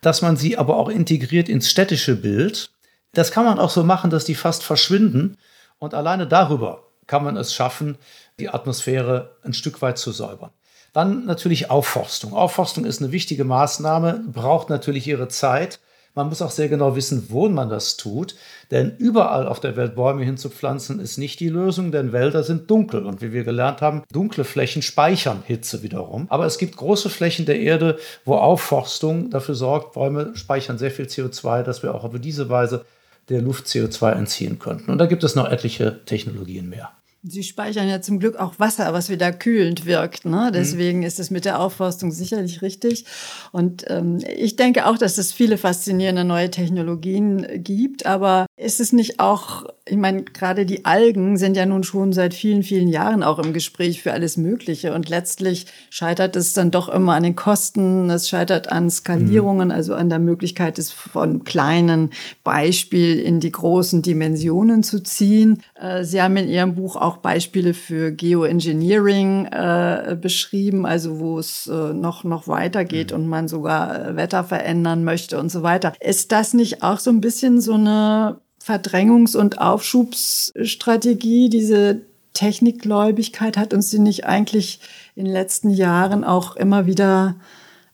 dass man sie aber auch integriert ins städtische Bild das kann man auch so machen, dass die fast verschwinden. Und alleine darüber kann man es schaffen, die Atmosphäre ein Stück weit zu säubern. Dann natürlich Aufforstung. Aufforstung ist eine wichtige Maßnahme, braucht natürlich ihre Zeit. Man muss auch sehr genau wissen, wo man das tut, denn überall auf der Welt Bäume hinzupflanzen ist nicht die Lösung, denn Wälder sind dunkel und wie wir gelernt haben, dunkle Flächen speichern Hitze wiederum. Aber es gibt große Flächen der Erde, wo Aufforstung dafür sorgt, Bäume speichern sehr viel CO2, dass wir auch auf diese Weise der Luft CO2 entziehen könnten. Und da gibt es noch etliche Technologien mehr.
Sie speichern ja zum Glück auch Wasser, was wieder kühlend wirkt. Ne? Mhm. Deswegen mhm. ist es mit der Aufforstung sicherlich richtig. Und ähm, ich denke auch, dass es viele faszinierende neue Technologien gibt. Aber Ist es nicht auch, ich meine, gerade die Algen sind ja nun schon seit vielen, vielen Jahren auch im Gespräch für alles Mögliche. Und letztlich scheitert es dann doch immer an den Kosten, es scheitert an Skalierungen, mhm. also an der Möglichkeit, es von kleinen Beispiel in die großen Dimensionen zu ziehen. Äh, Sie haben in Ihrem Buch auch Beispiele für Geoengineering äh, beschrieben, also wo es äh, noch, noch weitergeht mhm. und man sogar Wetter verändern möchte und so weiter. Ist das nicht auch so ein bisschen so eine Verdrängungs- und Aufschubsstrategie, diese Technikgläubigkeit hat uns sie nicht eigentlich in den letzten Jahren auch immer wieder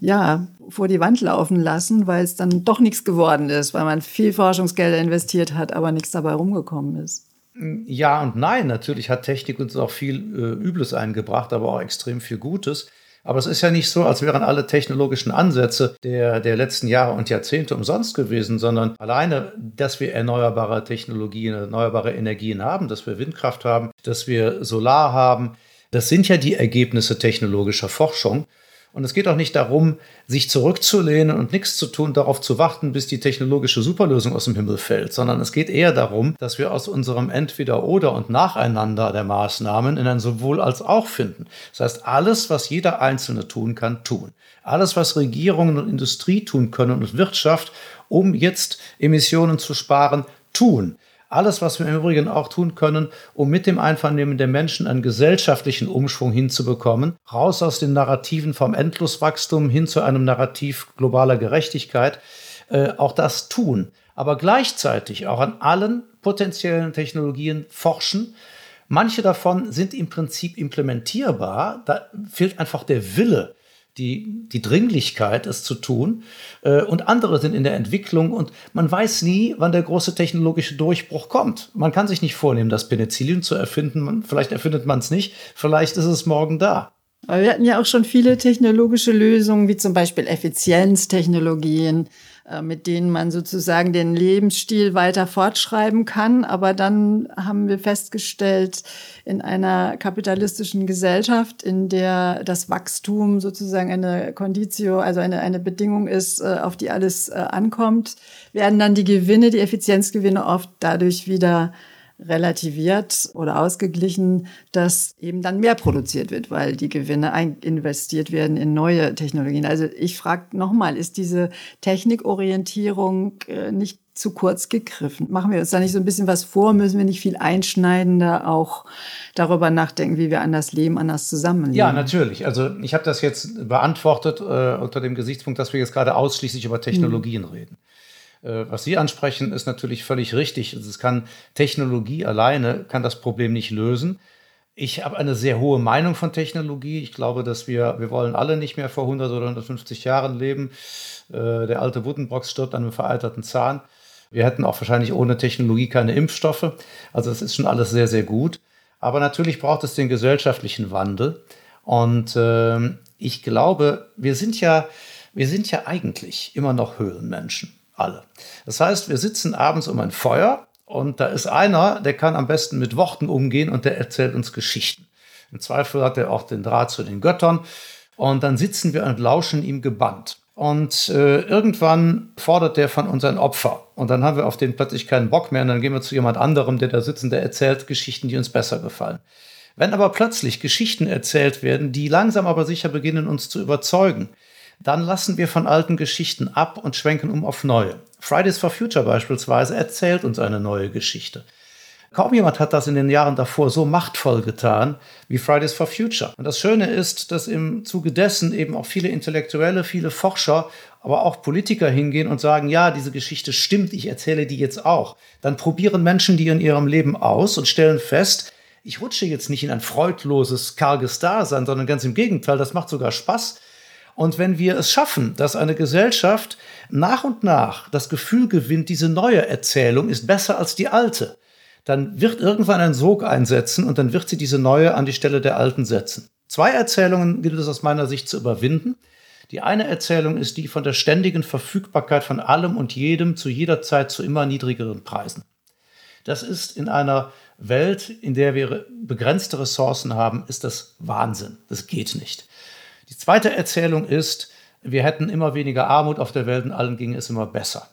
ja, vor die Wand laufen lassen, weil es dann doch nichts geworden ist, weil man viel Forschungsgelder investiert hat, aber nichts dabei rumgekommen ist.
Ja und nein, natürlich hat Technik uns auch viel äh, Übles eingebracht, aber auch extrem viel Gutes. Aber es ist ja nicht so, als wären alle technologischen Ansätze der, der letzten Jahre und Jahrzehnte umsonst gewesen, sondern alleine, dass wir erneuerbare Technologien, erneuerbare Energien haben, dass wir Windkraft haben, dass wir Solar haben, das sind ja die Ergebnisse technologischer Forschung. Und es geht auch nicht darum, sich zurückzulehnen und nichts zu tun, darauf zu warten, bis die technologische Superlösung aus dem Himmel fällt, sondern es geht eher darum, dass wir aus unserem Entweder-Oder und Nacheinander der Maßnahmen in ein sowohl als auch finden. Das heißt, alles, was jeder Einzelne tun kann, tun. Alles, was Regierungen und Industrie tun können und Wirtschaft, um jetzt Emissionen zu sparen, tun. Alles, was wir im Übrigen auch tun können, um mit dem Einvernehmen der Menschen einen gesellschaftlichen Umschwung hinzubekommen, raus aus den Narrativen vom Endloswachstum hin zu einem Narrativ globaler Gerechtigkeit, äh, auch das tun. Aber gleichzeitig auch an allen potenziellen Technologien forschen. Manche davon sind im Prinzip implementierbar. Da fehlt einfach der Wille die, die Dringlichkeit, es zu tun. Äh, und andere sind in der Entwicklung und man weiß nie, wann der große technologische Durchbruch kommt. Man kann sich nicht vornehmen, das Penicillin zu erfinden. Vielleicht erfindet man es nicht, vielleicht ist es morgen da.
Aber wir hatten ja auch schon viele technologische Lösungen, wie zum Beispiel Effizienztechnologien, mit denen man sozusagen den Lebensstil weiter fortschreiben kann. Aber dann haben wir festgestellt, in einer kapitalistischen Gesellschaft, in der das Wachstum sozusagen eine Conditio, also eine, eine Bedingung ist, äh, auf die alles äh, ankommt, werden dann die Gewinne, die Effizienzgewinne oft dadurch wieder relativiert oder ausgeglichen, dass eben dann mehr produziert wird, weil die Gewinne investiert werden in neue Technologien. Also ich frage nochmal, ist diese Technikorientierung äh, nicht zu kurz gegriffen? Machen wir uns da nicht so ein bisschen was vor? Müssen wir nicht viel einschneidender auch darüber nachdenken, wie wir anders leben, anders zusammenleben?
Ja, natürlich. Also ich habe das jetzt beantwortet äh, unter dem Gesichtspunkt, dass wir jetzt gerade ausschließlich über Technologien hm. reden. Äh, was Sie ansprechen, ist natürlich völlig richtig. Es kann Technologie alleine kann das Problem nicht lösen. Ich habe eine sehr hohe Meinung von Technologie. Ich glaube, dass wir, wir wollen alle nicht mehr vor 100 oder 150 Jahren leben. Äh, der alte Buddenbrocks stirbt an einem veralterten Zahn. Wir hätten auch wahrscheinlich ohne Technologie keine Impfstoffe. Also es ist schon alles sehr, sehr gut. Aber natürlich braucht es den gesellschaftlichen Wandel. Und äh, ich glaube, wir sind ja, wir sind ja eigentlich immer noch Höhlenmenschen. Alle. Das heißt, wir sitzen abends um ein Feuer und da ist einer, der kann am besten mit Worten umgehen und der erzählt uns Geschichten. Im Zweifel hat er auch den Draht zu den Göttern und dann sitzen wir und lauschen ihm gebannt. Und äh, irgendwann fordert der von uns ein Opfer. Und dann haben wir auf den plötzlich keinen Bock mehr. Und dann gehen wir zu jemand anderem, der da sitzt und der erzählt Geschichten, die uns besser gefallen. Wenn aber plötzlich Geschichten erzählt werden, die langsam aber sicher beginnen, uns zu überzeugen, dann lassen wir von alten Geschichten ab und schwenken um auf neue. Fridays for Future beispielsweise erzählt uns eine neue Geschichte. Kaum jemand hat das in den Jahren davor so machtvoll getan wie Fridays for Future. Und das Schöne ist, dass im Zuge dessen eben auch viele Intellektuelle, viele Forscher, aber auch Politiker hingehen und sagen, ja, diese Geschichte stimmt, ich erzähle die jetzt auch. Dann probieren Menschen die in ihrem Leben aus und stellen fest, ich rutsche jetzt nicht in ein freudloses, karges Dasein, sondern ganz im Gegenteil, das macht sogar Spaß. Und wenn wir es schaffen, dass eine Gesellschaft nach und nach das Gefühl gewinnt, diese neue Erzählung ist besser als die alte, dann wird irgendwann ein Sog einsetzen und dann wird sie diese neue an die Stelle der alten setzen. Zwei Erzählungen gilt es aus meiner Sicht zu überwinden. Die eine Erzählung ist die von der ständigen Verfügbarkeit von allem und jedem zu jeder Zeit zu immer niedrigeren Preisen. Das ist in einer Welt, in der wir begrenzte Ressourcen haben, ist das Wahnsinn. Das geht nicht. Die zweite Erzählung ist, wir hätten immer weniger Armut auf der Welt und allen ging es immer besser.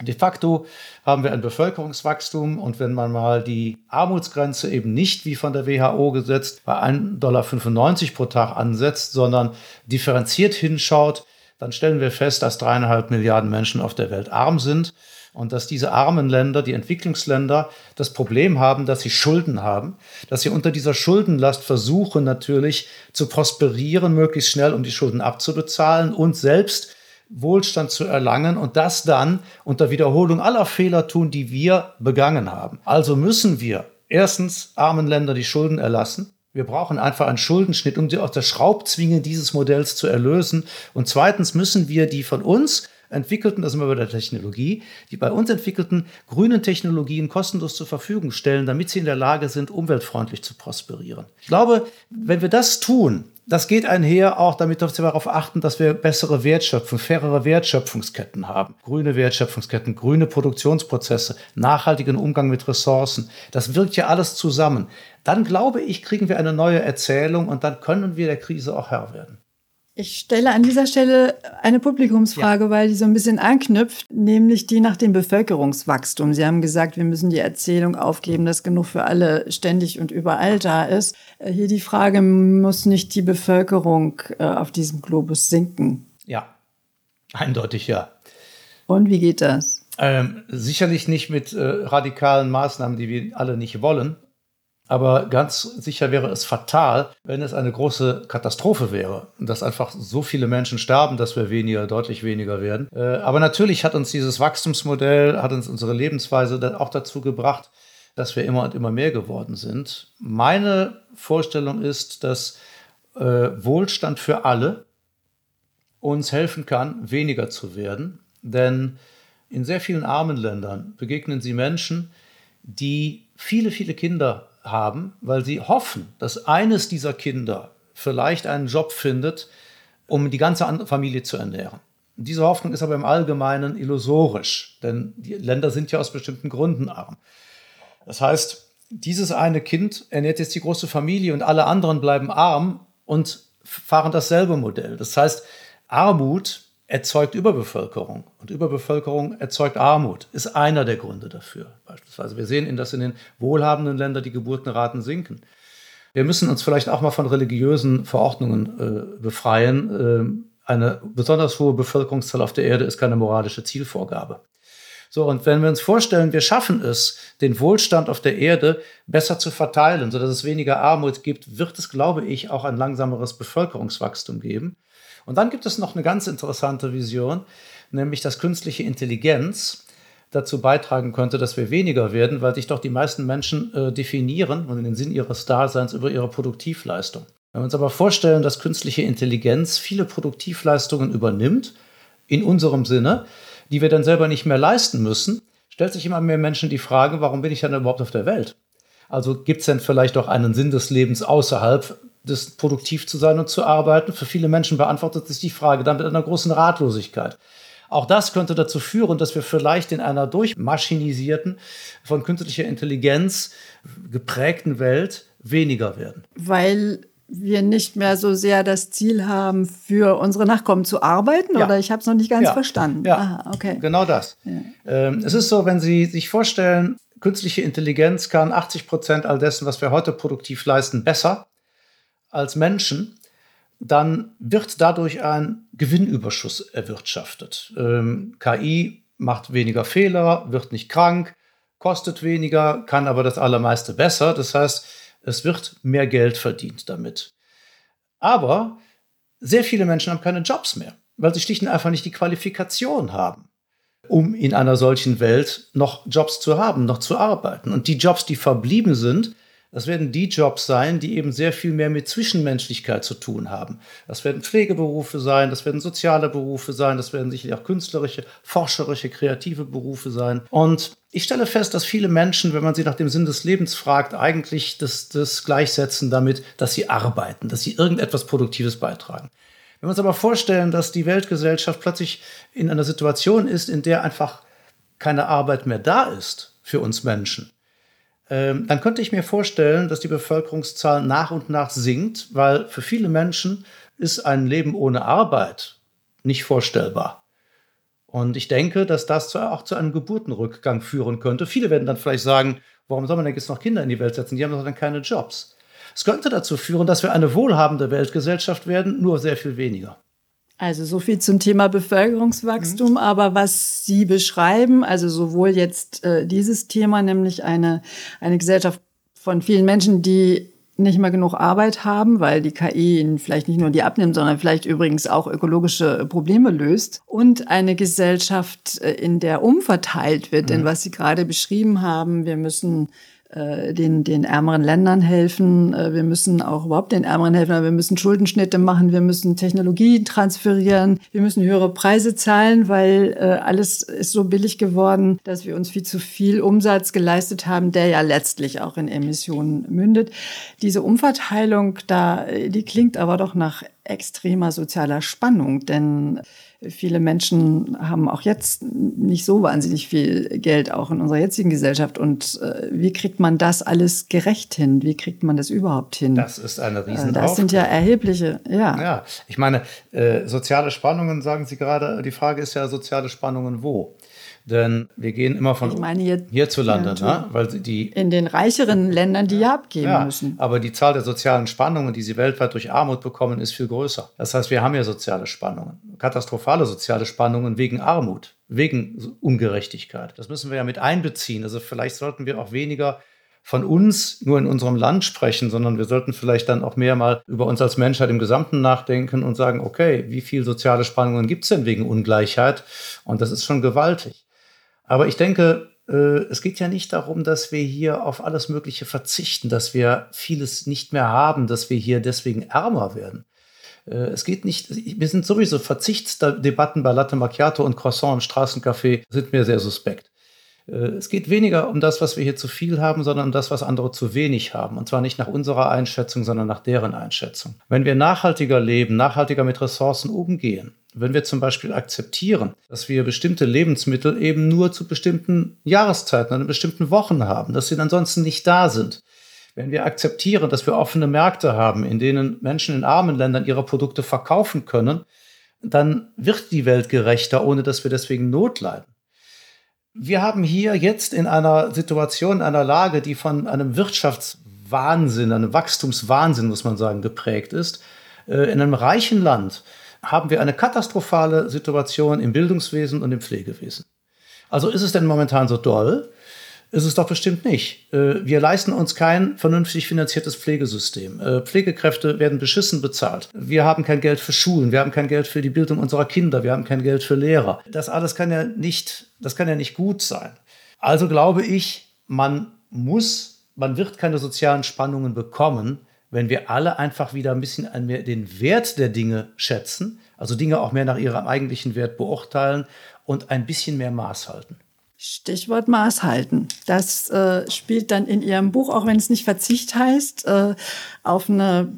De facto haben wir ein Bevölkerungswachstum und wenn man mal die Armutsgrenze eben nicht wie von der WHO gesetzt bei 1,95 Dollar pro Tag ansetzt, sondern differenziert hinschaut, dann stellen wir fest, dass dreieinhalb Milliarden Menschen auf der Welt arm sind und dass diese armen Länder, die Entwicklungsländer, das Problem haben, dass sie Schulden haben, dass sie unter dieser Schuldenlast versuchen natürlich zu prosperieren, möglichst schnell, um die Schulden abzubezahlen und selbst Wohlstand zu erlangen und das dann unter Wiederholung aller Fehler tun, die wir begangen haben. Also müssen wir erstens armen Ländern die Schulden erlassen. Wir brauchen einfach einen Schuldenschnitt, um sie aus der Schraubzwinge dieses Modells zu erlösen. Und zweitens müssen wir die von uns entwickelten, das sind wir bei der Technologie, die bei uns entwickelten grünen Technologien kostenlos zur Verfügung stellen, damit sie in der Lage sind, umweltfreundlich zu prosperieren. Ich glaube, wenn wir das tun, das geht einher auch damit, dass wir darauf achten, dass wir bessere Wertschöpfung, fairere Wertschöpfungsketten haben. Grüne Wertschöpfungsketten, grüne Produktionsprozesse, nachhaltigen Umgang mit Ressourcen. Das wirkt ja alles zusammen. Dann glaube ich, kriegen wir eine neue Erzählung und dann können wir der Krise auch Herr werden.
Ich stelle an dieser Stelle eine Publikumsfrage, ja. weil die so ein bisschen anknüpft, nämlich die nach dem Bevölkerungswachstum. Sie haben gesagt, wir müssen die Erzählung aufgeben, dass genug für alle ständig und überall da ist. Äh, hier die Frage, muss nicht die Bevölkerung äh, auf diesem Globus sinken?
Ja, eindeutig ja.
Und wie geht das?
Ähm, sicherlich nicht mit äh, radikalen Maßnahmen, die wir alle nicht wollen. Aber ganz sicher wäre es fatal, wenn es eine große Katastrophe wäre, dass einfach so viele Menschen sterben, dass wir weniger, deutlich weniger werden. Äh, aber natürlich hat uns dieses Wachstumsmodell, hat uns unsere Lebensweise auch dazu gebracht, dass wir immer und immer mehr geworden sind. Meine Vorstellung ist, dass äh, Wohlstand für alle uns helfen kann, weniger zu werden. Denn in sehr vielen armen Ländern begegnen sie Menschen, die viele, viele Kinder haben, weil sie hoffen, dass eines dieser Kinder vielleicht einen Job findet, um die ganze Familie zu ernähren. Diese Hoffnung ist aber im Allgemeinen illusorisch, denn die Länder sind ja aus bestimmten Gründen arm. Das heißt, dieses eine Kind ernährt jetzt die große Familie und alle anderen bleiben arm und fahren dasselbe Modell. Das heißt, Armut erzeugt Überbevölkerung. Und Überbevölkerung erzeugt Armut, ist einer der Gründe dafür. Beispielsweise, wir sehen, dass in den wohlhabenden Ländern die Geburtenraten sinken. Wir müssen uns vielleicht auch mal von religiösen Verordnungen äh, befreien. Äh, eine besonders hohe Bevölkerungszahl auf der Erde ist keine moralische Zielvorgabe. So, und wenn wir uns vorstellen, wir schaffen es, den Wohlstand auf der Erde besser zu verteilen, sodass es weniger Armut gibt, wird es, glaube ich, auch ein langsameres Bevölkerungswachstum geben. Und dann gibt es noch eine ganz interessante Vision, nämlich dass künstliche Intelligenz dazu beitragen könnte, dass wir weniger werden, weil sich doch die meisten Menschen äh, definieren und in den Sinn ihres Daseins über ihre Produktivleistung. Wenn wir uns aber vorstellen, dass künstliche Intelligenz viele Produktivleistungen übernimmt, in unserem Sinne, die wir dann selber nicht mehr leisten müssen, stellt sich immer mehr Menschen die Frage, warum bin ich dann überhaupt auf der Welt? Also gibt es denn vielleicht auch einen Sinn des Lebens außerhalb des produktiv zu sein und zu arbeiten. Für viele Menschen beantwortet sich die Frage dann mit einer großen Ratlosigkeit. Auch das könnte dazu führen, dass wir vielleicht in einer durchmaschinisierten, von künstlicher Intelligenz geprägten Welt weniger werden.
Weil wir nicht mehr so sehr das Ziel haben, für unsere Nachkommen zu arbeiten? Ja. Oder ich habe es noch nicht ganz ja. verstanden.
Ja, Aha, okay. genau das. Ja. Ähm, es ist so, wenn Sie sich vorstellen, künstliche Intelligenz kann 80 Prozent all dessen, was wir heute produktiv leisten, besser als Menschen, dann wird dadurch ein Gewinnüberschuss erwirtschaftet. Ähm, KI macht weniger Fehler, wird nicht krank, kostet weniger, kann aber das Allermeiste besser. Das heißt, es wird mehr Geld verdient damit. Aber sehr viele Menschen haben keine Jobs mehr, weil sie schlicht und einfach nicht die Qualifikation haben, um in einer solchen Welt noch Jobs zu haben, noch zu arbeiten. Und die Jobs, die verblieben sind, das werden die Jobs sein, die eben sehr viel mehr mit Zwischenmenschlichkeit zu tun haben. Das werden Pflegeberufe sein, das werden soziale Berufe sein, das werden sicherlich auch künstlerische, forscherische, kreative Berufe sein. Und ich stelle fest, dass viele Menschen, wenn man sie nach dem Sinn des Lebens fragt, eigentlich das, das gleichsetzen damit, dass sie arbeiten, dass sie irgendetwas Produktives beitragen. Wenn wir uns aber vorstellen, dass die Weltgesellschaft plötzlich in einer Situation ist, in der einfach keine Arbeit mehr da ist für uns Menschen, dann könnte ich mir vorstellen, dass die Bevölkerungszahl nach und nach sinkt, weil für viele Menschen ist ein Leben ohne Arbeit nicht vorstellbar. Und ich denke, dass das auch zu einem Geburtenrückgang führen könnte. Viele werden dann vielleicht sagen, warum soll man denn jetzt noch Kinder in die Welt setzen? Die haben doch dann keine Jobs. Es könnte dazu führen, dass wir eine wohlhabende Weltgesellschaft werden, nur sehr viel weniger.
Also so viel zum Thema Bevölkerungswachstum, mhm. aber was Sie beschreiben, also sowohl jetzt äh, dieses Thema, nämlich eine, eine Gesellschaft von vielen Menschen, die nicht mehr genug Arbeit haben, weil die KI ihnen vielleicht nicht nur die abnimmt, sondern vielleicht übrigens auch ökologische Probleme löst. Und eine Gesellschaft, äh, in der umverteilt wird. Mhm. Denn was Sie gerade beschrieben haben, wir müssen den, den ärmeren Ländern helfen. Äh, wir müssen auch überhaupt den Ärmeren helfen, wir müssen Schuldenschnitte machen, wir müssen Technologie transferieren, wir müssen höhere Preise zahlen, weil äh, alles ist so billig geworden, dass wir uns viel zu viel Umsatz geleistet haben, der ja letztlich auch in Emissionen mündet. Diese Umverteilung da, die klingt aber doch nach extremer sozialer Spannung, denn Viele Menschen haben auch jetzt nicht so wahnsinnig viel Geld, auch in unserer jetzigen Gesellschaft. Und äh, wie kriegt man das alles gerecht hin? Wie kriegt man das überhaupt hin?
Das ist eine äh, riesen
Das sind ja erhebliche, ja.
Ja, ich meine, äh, soziale Spannungen, sagen Sie gerade, die Frage ist ja, soziale Spannungen wo? Denn wir gehen immer von
ich meine jetzt,
hierzulande, ja, ne? weil die
in den reicheren Ländern, die ja abgeben ja, müssen.
Aber die Zahl der sozialen Spannungen, die sie weltweit durch Armut bekommen, ist viel größer. Das heißt, wir haben ja soziale Spannungen, katastrophale soziale Spannungen wegen Armut, wegen Ungerechtigkeit. Das müssen wir ja mit einbeziehen. Also vielleicht sollten wir auch weniger von uns nur in unserem Land sprechen, sondern wir sollten vielleicht dann auch mehr mal über uns als Menschheit im Gesamten nachdenken und sagen, okay, wie viel soziale Spannungen gibt es denn wegen Ungleichheit? Und das ist schon gewaltig. Aber ich denke, äh, es geht ja nicht darum, dass wir hier auf alles Mögliche verzichten, dass wir vieles nicht mehr haben, dass wir hier deswegen ärmer werden. Äh, es geht nicht, wir sind sowieso Verzichtsdebatten bei Latte Macchiato und Croissant im Straßencafé sind mir sehr suspekt. Äh, es geht weniger um das, was wir hier zu viel haben, sondern um das, was andere zu wenig haben. Und zwar nicht nach unserer Einschätzung, sondern nach deren Einschätzung. Wenn wir nachhaltiger leben, nachhaltiger mit Ressourcen umgehen, wenn wir zum Beispiel akzeptieren, dass wir bestimmte Lebensmittel eben nur zu bestimmten Jahreszeiten, an bestimmten Wochen haben, dass sie ansonsten nicht da sind, wenn wir akzeptieren, dass wir offene Märkte haben, in denen Menschen in armen Ländern ihre Produkte verkaufen können, dann wird die Welt gerechter, ohne dass wir deswegen Not leiden. Wir haben hier jetzt in einer Situation, in einer Lage, die von einem Wirtschaftswahnsinn, einem Wachstumswahnsinn, muss man sagen, geprägt ist, äh, in einem reichen Land, haben wir eine katastrophale Situation im Bildungswesen und im Pflegewesen. Also ist es denn momentan so doll? Ist es doch bestimmt nicht. Äh, wir leisten uns kein vernünftig finanziertes Pflegesystem. Äh, Pflegekräfte werden beschissen bezahlt. Wir haben kein Geld für Schulen. Wir haben kein Geld für die Bildung unserer Kinder. Wir haben kein Geld für Lehrer. Das alles kann ja nicht, das kann ja nicht gut sein. Also glaube ich, man muss, man wird keine sozialen Spannungen bekommen, wenn wir alle einfach wieder ein bisschen mehr den Wert der Dinge schätzen, also Dinge auch mehr nach ihrem eigentlichen Wert beurteilen und ein bisschen mehr Maß halten.
Stichwort Maß halten. Das äh, spielt dann in Ihrem Buch, auch wenn es nicht Verzicht heißt, äh, auf eine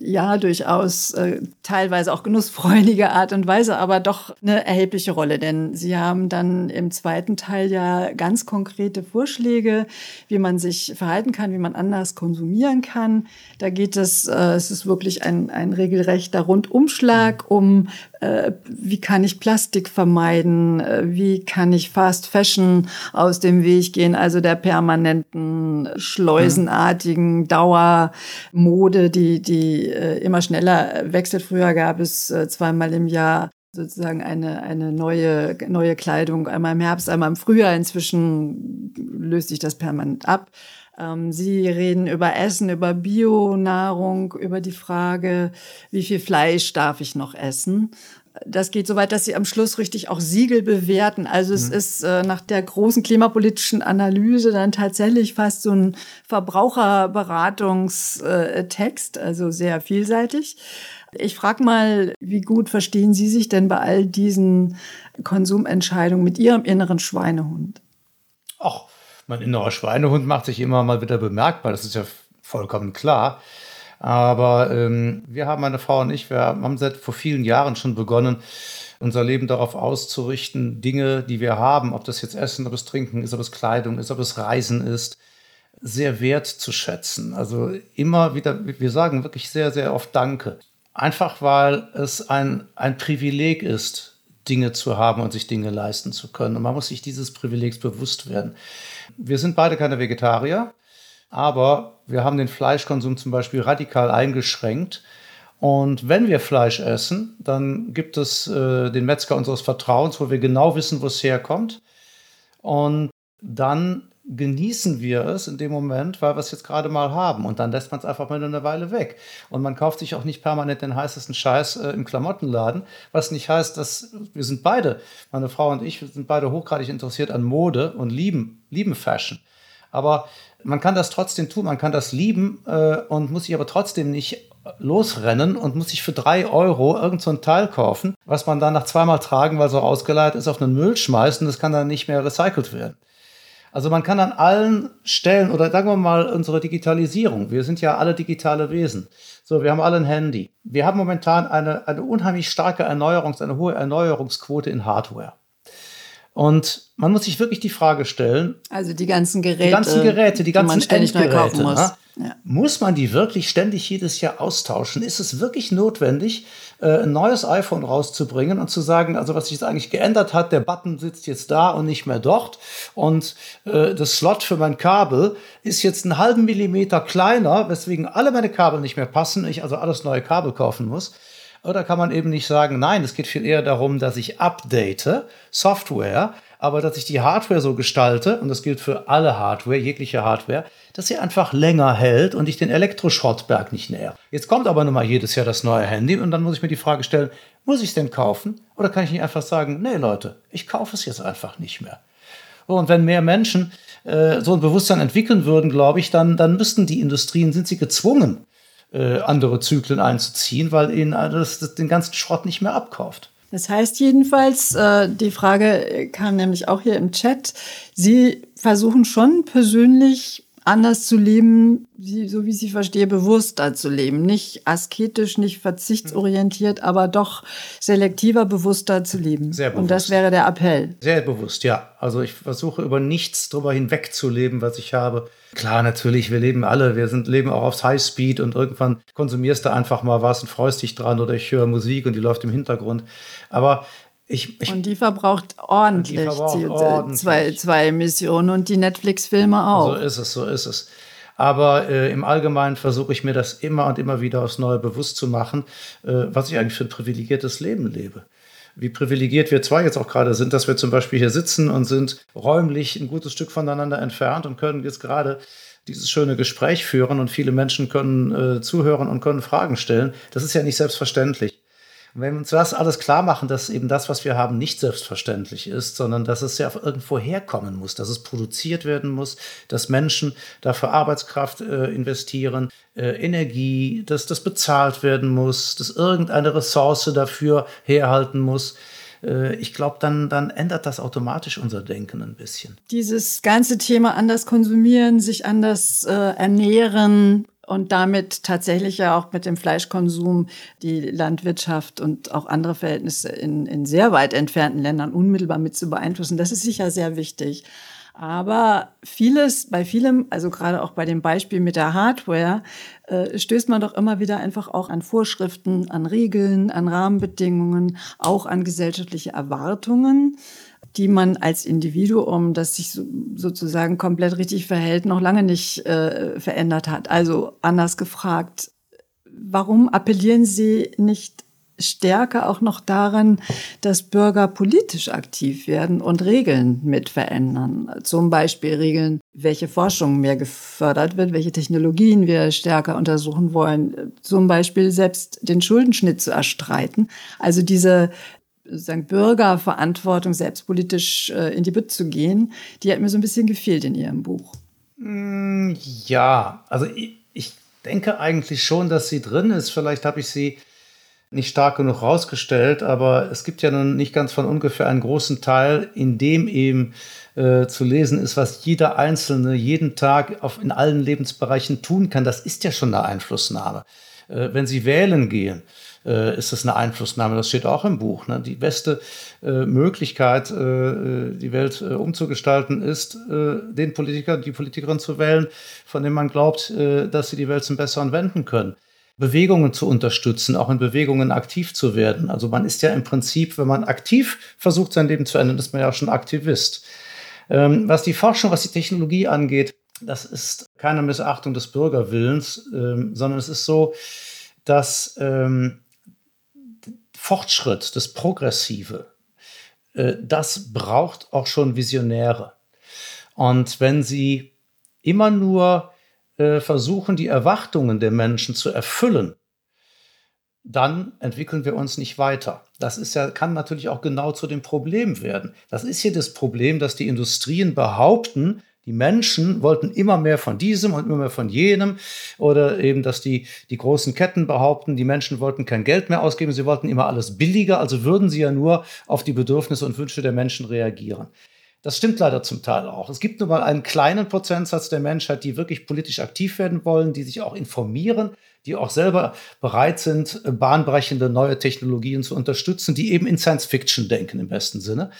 ja durchaus äh, teilweise auch genussfreudige Art und Weise, aber doch eine erhebliche Rolle. Denn Sie haben dann im zweiten Teil ja ganz konkrete Vorschläge, wie man sich verhalten kann, wie man anders konsumieren kann. Da geht es, äh, es ist wirklich ein, ein regelrechter Rundumschlag um äh, wie kann ich Plastik vermeiden, äh, wie kann ich Fast Fashion aus dem Weg gehen, also der permanenten schleusenartigen Dauermode, die, die äh, immer schneller wechselt. Früher gab es zweimal im Jahr sozusagen eine, eine neue, neue Kleidung, einmal im Herbst, einmal im Frühjahr. Inzwischen löst sich das permanent ab. Ähm, Sie reden über Essen, über Bionahrung, über die Frage, wie viel Fleisch darf ich noch essen? Das geht so weit, dass Sie am Schluss richtig auch Siegel bewerten. Also mhm. es ist äh, nach der großen klimapolitischen Analyse dann tatsächlich fast so ein Verbraucherberatungstext, also sehr vielseitig. Ich frage mal, wie gut verstehen Sie sich denn bei all diesen Konsumentscheidungen mit Ihrem inneren Schweinehund?
Ach, mein innerer Schweinehund macht sich immer mal wieder bemerkbar, das ist ja vollkommen klar. Aber ähm, wir haben, meine Frau und ich, wir haben seit vor vielen Jahren schon begonnen, unser Leben darauf auszurichten, Dinge, die wir haben, ob das jetzt Essen, ob es Trinken ist, ob es Kleidung ist, ob es Reisen ist, sehr wert zu schätzen. Also immer wieder, wir sagen wirklich sehr, sehr oft Danke. Einfach weil es ein, ein Privileg ist, Dinge zu haben und sich Dinge leisten zu können. Und man muss sich dieses Privilegs bewusst werden. Wir sind beide keine Vegetarier, aber wir haben den Fleischkonsum zum Beispiel radikal eingeschränkt. Und wenn wir Fleisch essen, dann gibt es äh, den Metzger unseres Vertrauens, wo wir genau wissen, wo es herkommt. Und dann genießen wir es in dem Moment, weil wir es jetzt gerade mal haben. Und dann lässt man es einfach mal eine Weile weg. Und man kauft sich auch nicht permanent den heißesten Scheiß äh, im Klamottenladen, was nicht heißt, dass wir sind beide, meine Frau und ich, wir sind beide hochgradig interessiert an Mode und lieben, lieben Fashion. Aber man kann das trotzdem tun, man kann das lieben äh, und muss sich aber trotzdem nicht losrennen und muss sich für drei Euro irgend so Teil kaufen, was man dann nach zweimal tragen, weil auch ausgeleitet ist, auf einen Müll schmeißen. Das kann dann nicht mehr recycelt werden. Also man kann an allen Stellen oder sagen wir mal unsere Digitalisierung. Wir sind ja alle digitale Wesen. So, wir haben alle ein Handy. Wir haben momentan eine, eine unheimlich starke Erneuerungs-, eine hohe Erneuerungsquote in Hardware. Und man muss sich wirklich die Frage stellen.
Also die ganzen Geräte.
Die ganzen Geräte, die ganzen die man
ständig Endgeräte, muss.
Ne? Ja. Muss man die wirklich ständig jedes Jahr austauschen? Ist es wirklich notwendig, äh, ein neues iPhone rauszubringen und zu sagen, also was sich jetzt eigentlich geändert hat, der Button sitzt jetzt da und nicht mehr dort und äh, das Slot für mein Kabel ist jetzt einen halben Millimeter kleiner, weswegen alle meine Kabel nicht mehr passen, ich also alles neue Kabel kaufen muss. Oder kann man eben nicht sagen, nein, es geht viel eher darum, dass ich update Software, aber dass ich die Hardware so gestalte, und das gilt für alle Hardware, jegliche Hardware, dass sie einfach länger hält und ich den Elektroschrottberg nicht näher. Jetzt kommt aber nun mal jedes Jahr das neue Handy und dann muss ich mir die Frage stellen, muss ich es denn kaufen? Oder kann ich nicht einfach sagen, nee Leute, ich kaufe es jetzt einfach nicht mehr. Und wenn mehr Menschen äh, so ein Bewusstsein entwickeln würden, glaube ich, dann, dann müssten die Industrien, sind sie gezwungen, äh, andere Zyklen einzuziehen, weil ihnen das, das den ganzen Schrott nicht mehr abkauft.
Das heißt jedenfalls, äh, die Frage kam nämlich auch hier im Chat, Sie versuchen schon persönlich anders zu leben, so wie ich sie verstehe, bewusster zu leben. Nicht asketisch, nicht verzichtsorientiert, aber doch selektiver, bewusster zu leben. Sehr bewusst. Und das wäre der Appell.
Sehr bewusst, ja. Also ich versuche über nichts drüber hinwegzuleben, was ich habe. Klar, natürlich, wir leben alle, wir sind, leben auch aufs Highspeed und irgendwann konsumierst du einfach mal was und freust dich dran oder ich höre Musik und die läuft im Hintergrund. Aber ich, ich,
und die verbraucht ordentlich, die verbraucht die, ordentlich. Zwei, zwei Emissionen und die Netflix-Filme auch.
So ist es, so ist es. Aber äh, im Allgemeinen versuche ich mir das immer und immer wieder aufs Neue bewusst zu machen, äh, was ich eigentlich für ein privilegiertes Leben lebe. Wie privilegiert wir zwei jetzt auch gerade sind, dass wir zum Beispiel hier sitzen und sind räumlich ein gutes Stück voneinander entfernt und können jetzt gerade dieses schöne Gespräch führen und viele Menschen können äh, zuhören und können Fragen stellen. Das ist ja nicht selbstverständlich. Wenn wir uns das alles klar machen, dass eben das, was wir haben, nicht selbstverständlich ist, sondern dass es ja irgendwo herkommen muss, dass es produziert werden muss, dass Menschen dafür Arbeitskraft äh, investieren, äh, Energie, dass das bezahlt werden muss, dass irgendeine Ressource dafür herhalten muss äh, ich glaube, dann, dann ändert das automatisch unser Denken ein bisschen.
Dieses ganze Thema anders konsumieren, sich anders äh, ernähren, und damit tatsächlich ja auch mit dem Fleischkonsum die Landwirtschaft und auch andere Verhältnisse in, in sehr weit entfernten Ländern unmittelbar mit zu beeinflussen. Das ist sicher sehr wichtig. Aber vieles, bei vielem, also gerade auch bei dem Beispiel mit der Hardware, äh, stößt man doch immer wieder einfach auch an Vorschriften, an Regeln, an Rahmenbedingungen, auch an gesellschaftliche Erwartungen die man als Individuum, das sich so, sozusagen komplett richtig verhält, noch lange nicht äh, verändert hat. Also anders gefragt, warum appellieren Sie nicht stärker auch noch daran, dass Bürger politisch aktiv werden und Regeln mit verändern. Zum Beispiel Regeln, welche Forschung mehr gefördert wird, welche Technologien wir stärker untersuchen wollen. Zum Beispiel selbst den Schuldenschnitt zu erstreiten. Also diese sozusagen Bürgerverantwortung selbstpolitisch äh, in die Bütt zu gehen, die hat mir so ein bisschen gefehlt in Ihrem Buch.
Mm, ja, also ich, ich denke eigentlich schon, dass sie drin ist. Vielleicht habe ich sie nicht stark genug rausgestellt, aber es gibt ja nun nicht ganz von ungefähr einen großen Teil, in dem eben äh, zu lesen ist, was jeder Einzelne jeden Tag auf, in allen Lebensbereichen tun kann. Das ist ja schon eine Einflussnahme. Äh, wenn Sie wählen gehen, äh, ist das eine Einflussnahme. Das steht auch im Buch. Ne? Die beste äh, Möglichkeit, äh, äh die Welt äh, umzugestalten, ist, äh, den Politiker, die Politikerin zu wählen, von dem man glaubt, dass sie die Welt zum Besseren wenden können. Bewegungen zu unterstützen, auch in Bewegungen aktiv zu werden. Also man ist ja im Prinzip, wenn man aktiv versucht, sein Leben zu ändern, ist man ja auch schon Aktivist. Ähm, was die Forschung, was die Technologie angeht, das ist keine Missachtung des Bürgerwillens, ähm, sondern es ist so, dass ähm, Fortschritt, das Progressive, äh, das braucht auch schon Visionäre. Und wenn Sie immer nur äh, versuchen, die Erwartungen der Menschen zu erfüllen, dann entwickeln wir uns nicht weiter. Das ist ja, kann natürlich auch genau zu dem Problem werden. Das ist hier das Problem, dass die Industrien behaupten, die Menschen wollten immer mehr von diesem und immer mehr von jenem. Oder eben, dass die, die großen Ketten behaupten, die Menschen wollten kein Geld mehr ausgeben, sie wollten immer alles billiger, also würden sie ja nur auf die Bedürfnisse und Wünsche der Menschen reagieren. Das stimmt leider zum Teil auch. Es gibt nur mal einen kleinen Prozentsatz der Menschheit, die wirklich politisch aktiv werden wollen, die sich auch informieren, die auch selber bereit sind, bahnbrechende neue Technologien zu unterstützen, die eben in Science Fiction denken im besten Sinne.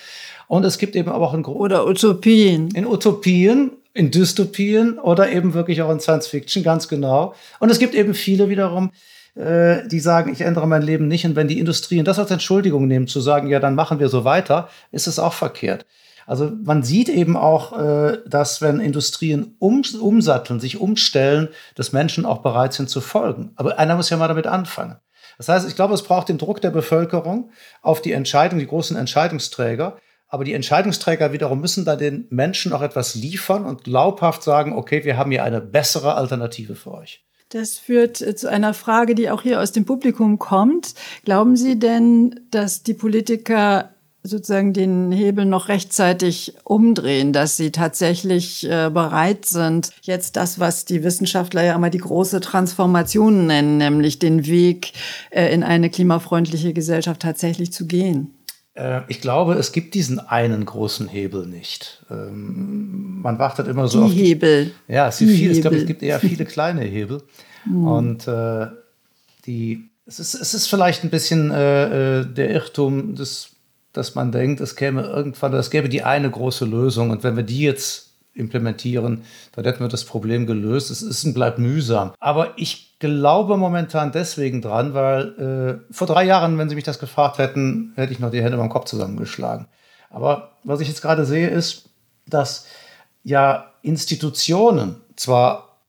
Und es gibt eben aber auch in
oder Utopien.
In Utopien, in Dystopien oder eben wirklich auch in Science Fiction, ganz genau. Und es gibt eben viele wiederum, äh, die sagen, ich ändere mein Leben nicht. Und wenn die Industrien das als Entschuldigung nehmen, zu sagen, ja, dann machen wir so weiter, ist es auch verkehrt. Also man sieht eben auch, äh, dass wenn Industrien um, umsatteln, sich umstellen, dass Menschen auch bereit sind zu folgen. Aber einer muss ja mal damit anfangen. Das heißt, ich glaube, es braucht den Druck der Bevölkerung auf die Entscheidung, die großen Entscheidungsträger. Aber die Entscheidungsträger wiederum müssen da den Menschen auch etwas liefern und glaubhaft sagen, okay, wir haben hier eine bessere Alternative für euch.
Das führt äh, zu einer Frage, die auch hier aus dem Publikum kommt. Glauben Sie denn, dass die Politiker sozusagen den Hebel noch rechtzeitig umdrehen, dass sie tatsächlich äh, bereit sind, jetzt das, was die Wissenschaftler ja immer die große Transformation nennen, nämlich den Weg äh, in eine klimafreundliche Gesellschaft tatsächlich zu gehen?
Äh, ich glaube, es gibt diesen einen großen Hebel nicht. Ähm, man wartet immer so
die
auf
die Hebel.
Ja, es, die viel, ich glaube, es gibt eher viele kleine Hebel. Hm. Und die, es, ist, es ist vielleicht ein bisschen äh der Irrtum des dass man denkt, es käme irgendwann, es gäbe die eine große Lösung und wenn wir die jetzt implementieren, dann hätten wir das Problem gelöst. Es ist und bleibt mühsam. Aber ich glaube momentan deswegen dran, weil äh, vor drei Jahren, wenn Sie mich das gefragt hätten, hätte ich noch die Hände beim Kopf zusammengeschlagen. Aber was ich jetzt gerade sehe, ist, dass ja Institutionen zwar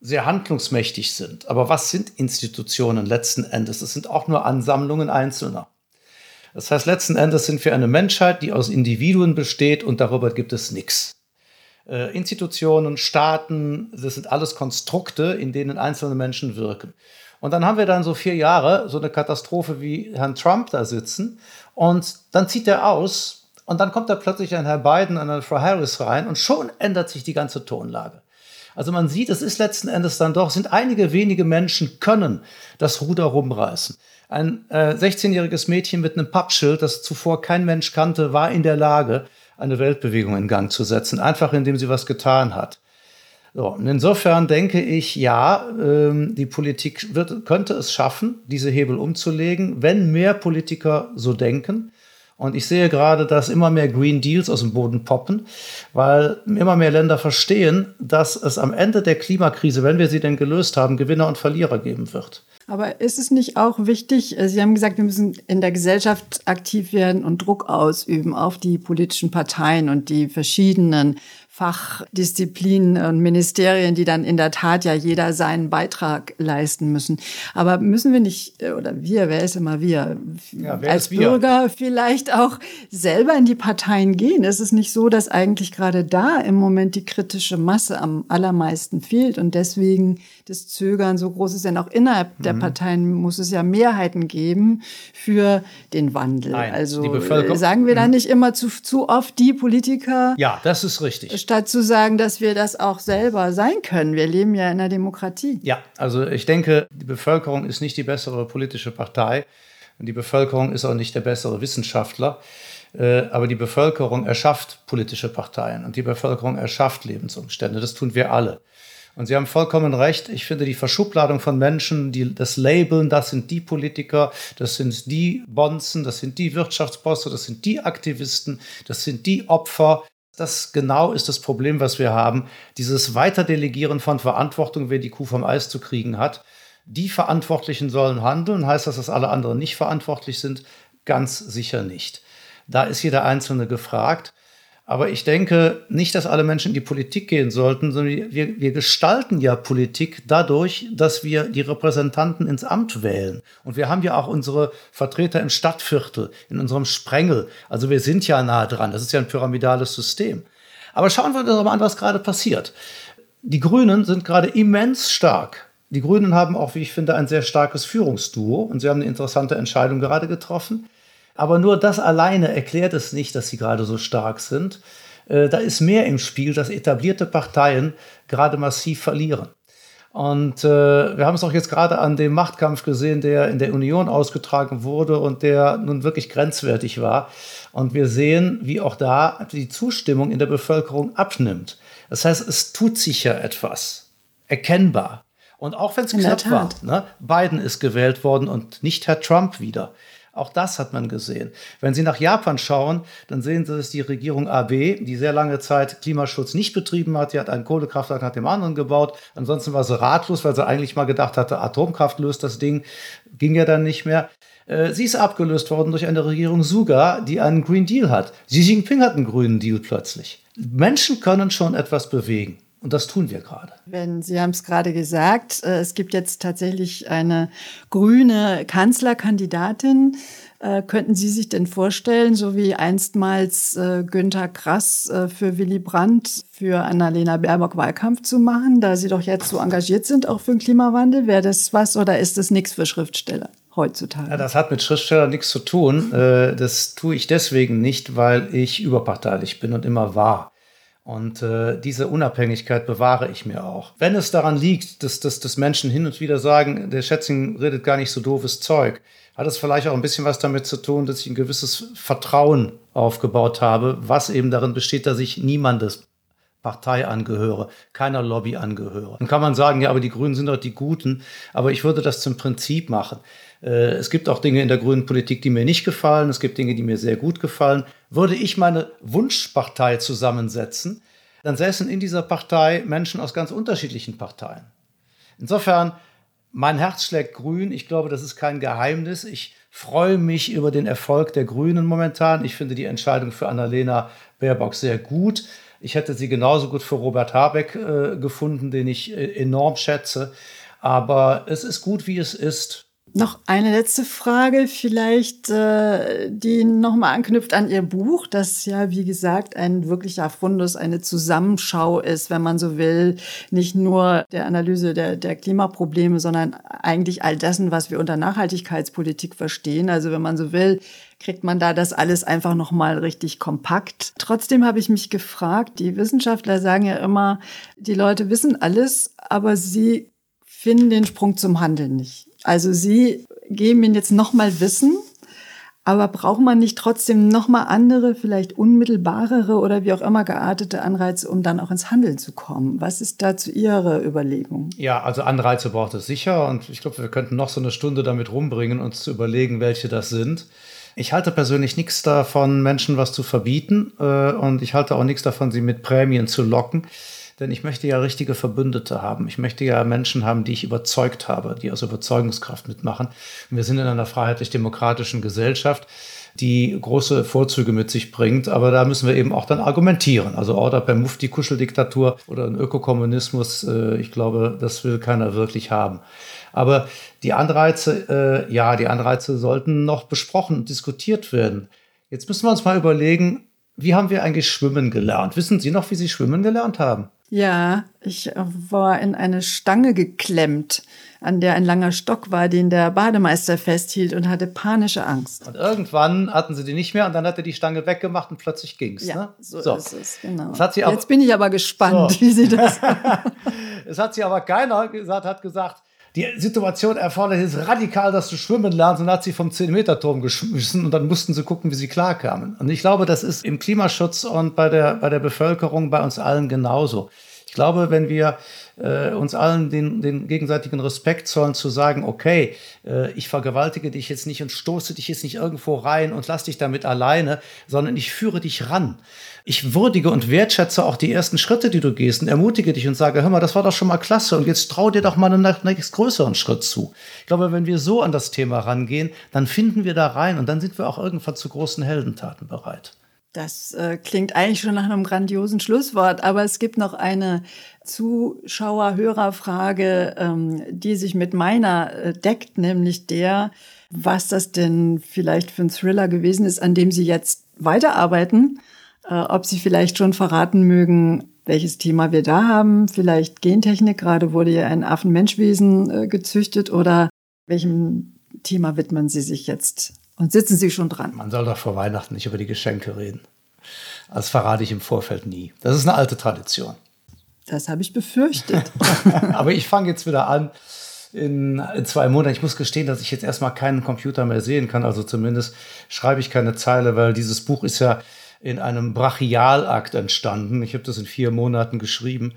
sehr handlungsmächtig sind, aber was sind Institutionen letzten Endes? Das sind auch nur Ansammlungen Einzelner. Das heißt, letzten Endes sind wir eine Menschheit, die aus Individuen besteht und darüber gibt es nichts. Äh, Institutionen, Staaten, das sind alles Konstrukte, in denen einzelne Menschen wirken. Und dann haben wir dann so vier Jahre so eine Katastrophe wie Herrn Trump da sitzen und dann zieht er aus und dann kommt da plötzlich ein Herr Biden und eine Frau Harris rein und schon ändert sich die ganze Tonlage. Also man sieht, es ist letzten Endes dann doch, sind einige wenige Menschen können das Ruder rumreißen. Ein äh, 16-jähriges Mädchen mit einem Pappschild, das zuvor kein Mensch kannte, war in der Lage, eine Weltbewegung in Gang zu setzen, einfach indem sie was getan hat. So, und insofern denke ich, ja, ähm, die Politik wird, könnte es schaffen, diese Hebel umzulegen, wenn mehr Politiker so denken. Und ich sehe gerade, dass immer mehr Green Deals aus dem Boden poppen, weil immer mehr Länder verstehen, dass es am Ende der Klimakrise, wenn wir sie denn gelöst haben, Gewinner und Verlierer geben wird.
Aber ist es nicht auch wichtig, äh, Sie haben gesagt, wir müssen in der Gesellschaft aktiv werden und Druck ausüben auf die politischen Parteien und die verschiedenen Fachdisziplinen und Ministerien, die dann in der Tat ja jeder seinen Beitrag leisten müssen. Aber müssen wir nicht, äh, oder wir, wer ist immer wir, ja, als Bürger wir? vielleicht auch selber in die Parteien gehen? Ist es nicht so, dass eigentlich gerade da im Moment die kritische Masse am allermeisten fehlt und deswegen das Zögern so groß ist? Denn auch innerhalb mhm. der Parteien muss es ja Mehrheiten geben für den Wandel.
Nein,
also sagen wir da mhm. nicht immer zu, zu oft die Politiker?
Ja, das ist richtig
statt zu sagen, dass wir das auch selber sein können. Wir leben ja in einer Demokratie.
Ja, also ich denke, die Bevölkerung ist nicht die bessere politische Partei und die Bevölkerung ist auch nicht der bessere Wissenschaftler. Äh, aber die Bevölkerung erschafft politische Parteien und die Bevölkerung erschafft Lebensumstände. Das tun wir alle. Und Sie haben vollkommen recht. Ich finde die Verschubladung von Menschen, die das Labeln, das sind die Politiker, das sind die Bonzen, das sind die Wirtschaftsbosse, das sind die Aktivisten, das sind die Opfer, das genau ist das Problem, was wir haben. Dieses Weiterdelegieren von Verantwortung, wer die Kuh vom Eis zu kriegen hat. Die Verantwortlichen sollen handeln. Heißt das, dass alle anderen nicht verantwortlich sind? Ganz sicher nicht. Da ist jeder Einzelne gefragt. Aber ich denke nicht, dass alle Menschen in die Politik gehen sollten, sondern wir, wir gestalten ja Politik dadurch, dass wir die Repräsentanten ins Amt wählen. Und wir haben ja auch unsere Vertreter im Stadtviertel, in unserem Sprengel. Also wir sind ja nah dran. Das ist ja ein pyramidales System. Aber schauen wir uns doch mal an, was gerade passiert. Die Grünen sind gerade immens stark. Die Grünen haben auch, wie ich finde, ein sehr starkes Führungsduo und sie haben eine interessante Entscheidung gerade getroffen. Aber nur das alleine erklärt es nicht, dass sie gerade so stark sind. Äh, da ist mehr im Spiel, dass etablierte Parteien gerade massiv verlieren. Und äh, wir haben es auch jetzt gerade an dem Machtkampf gesehen, der in der Union ausgetragen wurde und der nun wirklich grenzwertig war. Und wir sehen, wie auch da die Zustimmung in der Bevölkerung abnimmt. Das heißt, es tut sich ja etwas. Erkennbar. Und auch wenn es knapp war, ne? Biden ist gewählt worden und nicht Herr Trump wieder. Auch das hat man gesehen. Wenn Sie nach Japan schauen, dann sehen Sie, dass die Regierung AB, die sehr lange Zeit Klimaschutz nicht betrieben hat, die hat ein Kohlekraftwerk nach dem anderen gebaut. Ansonsten war sie ratlos, weil sie eigentlich mal gedacht hatte, Atomkraft löst das Ding. Ging ja dann nicht mehr. Äh, sie ist abgelöst worden durch eine Regierung Suga, die einen Green Deal hat. Xi Jinping hat einen grünen Deal plötzlich. Menschen können schon etwas bewegen. Und das tun wir gerade.
Wenn Sie haben es gerade gesagt, äh, es gibt jetzt tatsächlich eine grüne Kanzlerkandidatin. Äh, könnten Sie sich denn vorstellen, so wie einstmals äh, Günther Krass für Willy Brandt für Annalena Baerbock Wahlkampf zu machen, da Sie doch jetzt so engagiert sind, auch für den Klimawandel? Wäre das was oder ist das nichts für Schriftsteller? Heutzutage.
Ja, das hat mit Schriftstellern nichts zu tun. Das tue ich deswegen nicht, weil ich überparteilich bin und immer war. Und äh, diese Unabhängigkeit bewahre ich mir auch. Wenn es daran liegt, dass, dass, dass Menschen hin und wieder sagen, der Schätzing redet gar nicht so doofes Zeug, hat es vielleicht auch ein bisschen was damit zu tun, dass ich ein gewisses Vertrauen aufgebaut habe, was eben darin besteht, dass ich niemandes Partei angehöre, keiner Lobby angehöre. Dann kann man sagen, ja, aber die Grünen sind doch die Guten, aber ich würde das zum Prinzip machen. Äh, es gibt auch Dinge in der grünen Politik, die mir nicht gefallen. Es gibt Dinge, die mir sehr gut gefallen. Würde ich meine Wunschpartei zusammensetzen, dann säßen in dieser Partei Menschen aus ganz unterschiedlichen Parteien. Insofern, mein Herz schlägt grün. Ich glaube, das ist kein Geheimnis. Ich freue mich über den Erfolg der Grünen momentan. Ich finde die Entscheidung für Annalena Baerbock sehr gut. Ich hätte sie genauso gut für Robert Habeck äh, gefunden, den ich äh, enorm schätze. Aber es ist gut, wie es ist.
Noch eine letzte Frage, vielleicht, äh, die nochmal anknüpft an Ihr Buch, das ja, wie gesagt, ein wirklicher Fundus, eine Zusammenschau ist, wenn man so will, nicht nur der Analyse der, der Klimaprobleme, sondern eigentlich all dessen, was wir unter Nachhaltigkeitspolitik verstehen. Also wenn man so will, kriegt man da das alles einfach nochmal richtig kompakt. Trotzdem habe ich mich gefragt, die Wissenschaftler sagen ja immer, die Leute wissen alles, aber sie finden den Sprung zum Handeln nicht. Also Sie geben Ihnen jetzt nochmal Wissen, aber braucht man nicht trotzdem nochmal andere, vielleicht unmittelbarere oder wie auch immer geartete Anreize, um dann auch ins Handeln zu kommen? Was ist dazu Ihre Überlegung?
Ja, also Anreize braucht es sicher und ich glaube, wir könnten noch so eine Stunde damit rumbringen, uns zu überlegen, welche das sind. Ich halte persönlich nichts davon, Menschen was zu verbieten äh, und ich halte auch nichts davon, sie mit Prämien zu locken. Denn ich möchte ja richtige Verbündete haben. Ich möchte ja Menschen haben, die ich überzeugt habe, die aus Überzeugungskraft mitmachen. Und wir sind in einer freiheitlich-demokratischen Gesellschaft, die große Vorzüge mit sich bringt. Aber da müssen wir eben auch dann argumentieren. Also Order per Mufti-Kuscheldiktatur oder ein Ökokommunismus, äh, ich glaube, das will keiner wirklich haben. Aber die Anreize, äh, ja, die Anreize sollten noch besprochen und diskutiert werden. Jetzt müssen wir uns mal überlegen, wie haben wir eigentlich schwimmen gelernt? Wissen Sie noch, wie Sie schwimmen gelernt haben?
Ja, ich war in eine Stange geklemmt, an der ein langer Stock war, den der Bademeister festhielt und hatte panische Angst.
Und irgendwann hatten sie die nicht mehr und dann hat er die Stange weggemacht und plötzlich ging's.
Ja,
ne?
so, so, ist es, genau.
Aber,
Jetzt bin ich aber gespannt, so. wie Sie das.
es hat sie aber keiner gesagt, hat gesagt, die Situation erfordert jetzt radikal, dass du schwimmen lernst und hat sie vom 10-Meter-Turm geschmissen und dann mussten sie gucken, wie sie klarkamen. Und ich glaube, das ist im Klimaschutz und bei der, bei der Bevölkerung bei uns allen genauso. Ich glaube, wenn wir äh, uns allen den, den gegenseitigen Respekt zollen, zu sagen, okay, äh, ich vergewaltige dich jetzt nicht und stoße dich jetzt nicht irgendwo rein und lass dich damit alleine, sondern ich führe dich ran. Ich würdige und wertschätze auch die ersten Schritte, die du gehst und ermutige dich und sage, hör mal, das war doch schon mal klasse und jetzt trau dir doch mal einen nächst größeren Schritt zu. Ich glaube, wenn wir so an das Thema rangehen, dann finden wir da rein und dann sind wir auch irgendwann zu großen Heldentaten bereit.
Das äh, klingt eigentlich schon nach einem grandiosen Schlusswort, aber es gibt noch eine Zuschauer-Hörerfrage, ähm, die sich mit meiner äh, deckt, nämlich der, was das denn vielleicht für ein Thriller gewesen ist, an dem Sie jetzt weiterarbeiten, äh, ob Sie vielleicht schon verraten mögen, welches Thema wir da haben, vielleicht Gentechnik, gerade wurde ja ein Affen-Menschwesen äh, gezüchtet oder welchem Thema widmen Sie sich jetzt und sitzen Sie schon dran?
Man soll doch vor Weihnachten nicht über die Geschenke reden. Das verrate ich im Vorfeld nie. Das ist eine alte Tradition.
Das habe ich befürchtet.
Aber ich fange jetzt wieder an in, in, zwei Monaten. Ich muss gestehen, dass ich jetzt erstmal keinen Computer mehr sehen kann. Also zumindest schreibe ich keine Zeile, weil dieses Buch ist ja in einem Brachialakt entstanden. Ich habe das in vier Monaten geschrieben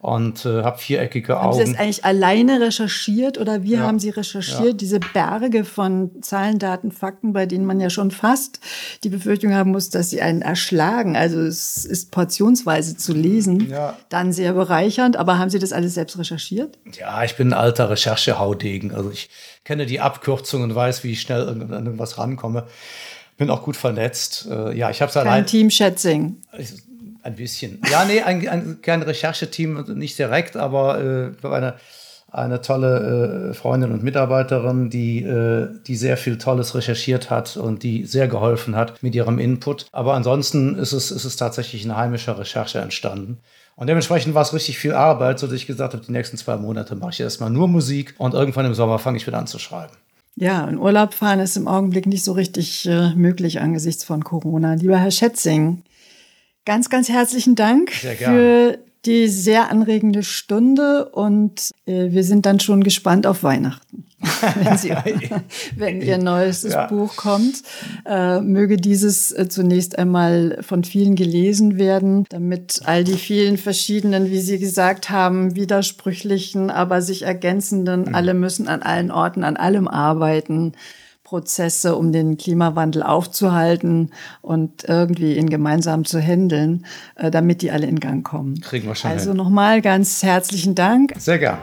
und äh, habe viereckige
haben
Augen.
Haben Sie das eigentlich alleine recherchiert oder wie ja. haben Sie recherchiert? Ja. Diese Berge von Zahlen, Daten, Fakten, bei denen man ja schon fast die Befürchtung haben muss, dass sie einen erschlagen. Also es ist portionsweise zu lesen, ja. dann sehr bereichernd. Aber haben Sie das alles selbst recherchiert?
Ja, ich bin ein alter Recherchehaudegen. Also ich kenne die Abkürzungen, weiß, wie ich schnell an irgendwas rankomme. Bin auch gut vernetzt. Äh, ja, ich habe es allein.
Team-Schätzing.
Ein bisschen. Ja, nee, ein, ein, kein Rechercheteam, nicht direkt, aber äh, eine, eine tolle äh, Freundin und Mitarbeiterin, die, äh, die sehr viel Tolles recherchiert hat und die sehr geholfen hat mit ihrem Input. Aber ansonsten ist es, ist es tatsächlich eine heimische Recherche entstanden. Und dementsprechend war es richtig viel Arbeit, sodass ich gesagt habe, die nächsten zwei Monate mache ich erstmal nur Musik und irgendwann im Sommer fange ich wieder an zu schreiben.
Ja, in Urlaub fahren ist im Augenblick nicht so richtig äh, möglich angesichts von Corona. Lieber Herr Schätzing, Ganz, ganz herzlichen Dank für die sehr anregende Stunde und äh, wir sind dann schon gespannt auf Weihnachten, wenn, Sie, wenn Ihr neues ja. Buch kommt. Äh, möge dieses äh, zunächst einmal von vielen gelesen werden, damit all die vielen verschiedenen, wie Sie gesagt haben, widersprüchlichen, aber sich ergänzenden, mhm. alle müssen an allen Orten, an allem arbeiten Prozesse, um den Klimawandel aufzuhalten und irgendwie ihn gemeinsam zu handeln, äh, damit die alle in Gang kommen.
Kriegen wir schon.
Also nochmal ganz herzlichen Dank.
Sehr gern.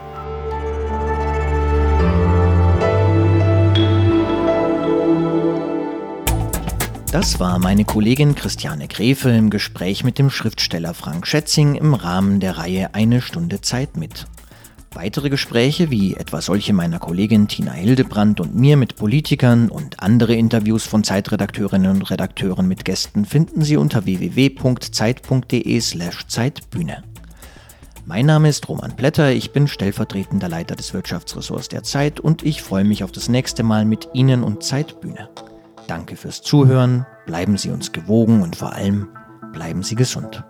Das war meine Kollegin Christiane Grefel im Gespräch mit dem Schriftsteller Frank Schätzing im Rahmen der Reihe Eine Stunde Zeit mit. Weitere Gespräche, wie etwa solche meiner Kollegin Tina Hildebrand und mir mit Politikern und andere Interviews von Zeitredakteurinnen und Redakteuren mit Gästen finden Sie unter www.zeit.de/slash Zeitbühne. Mein Name ist Roman Blätter, ich bin stellvertretender Leiter des Wirtschaftsressorts der Zeit und ich freue mich auf das nächste Mal mit Ihnen und Zeitbühne. Danke fürs Zuhören, bleiben Sie uns gewogen und vor allem bleiben Sie gesund.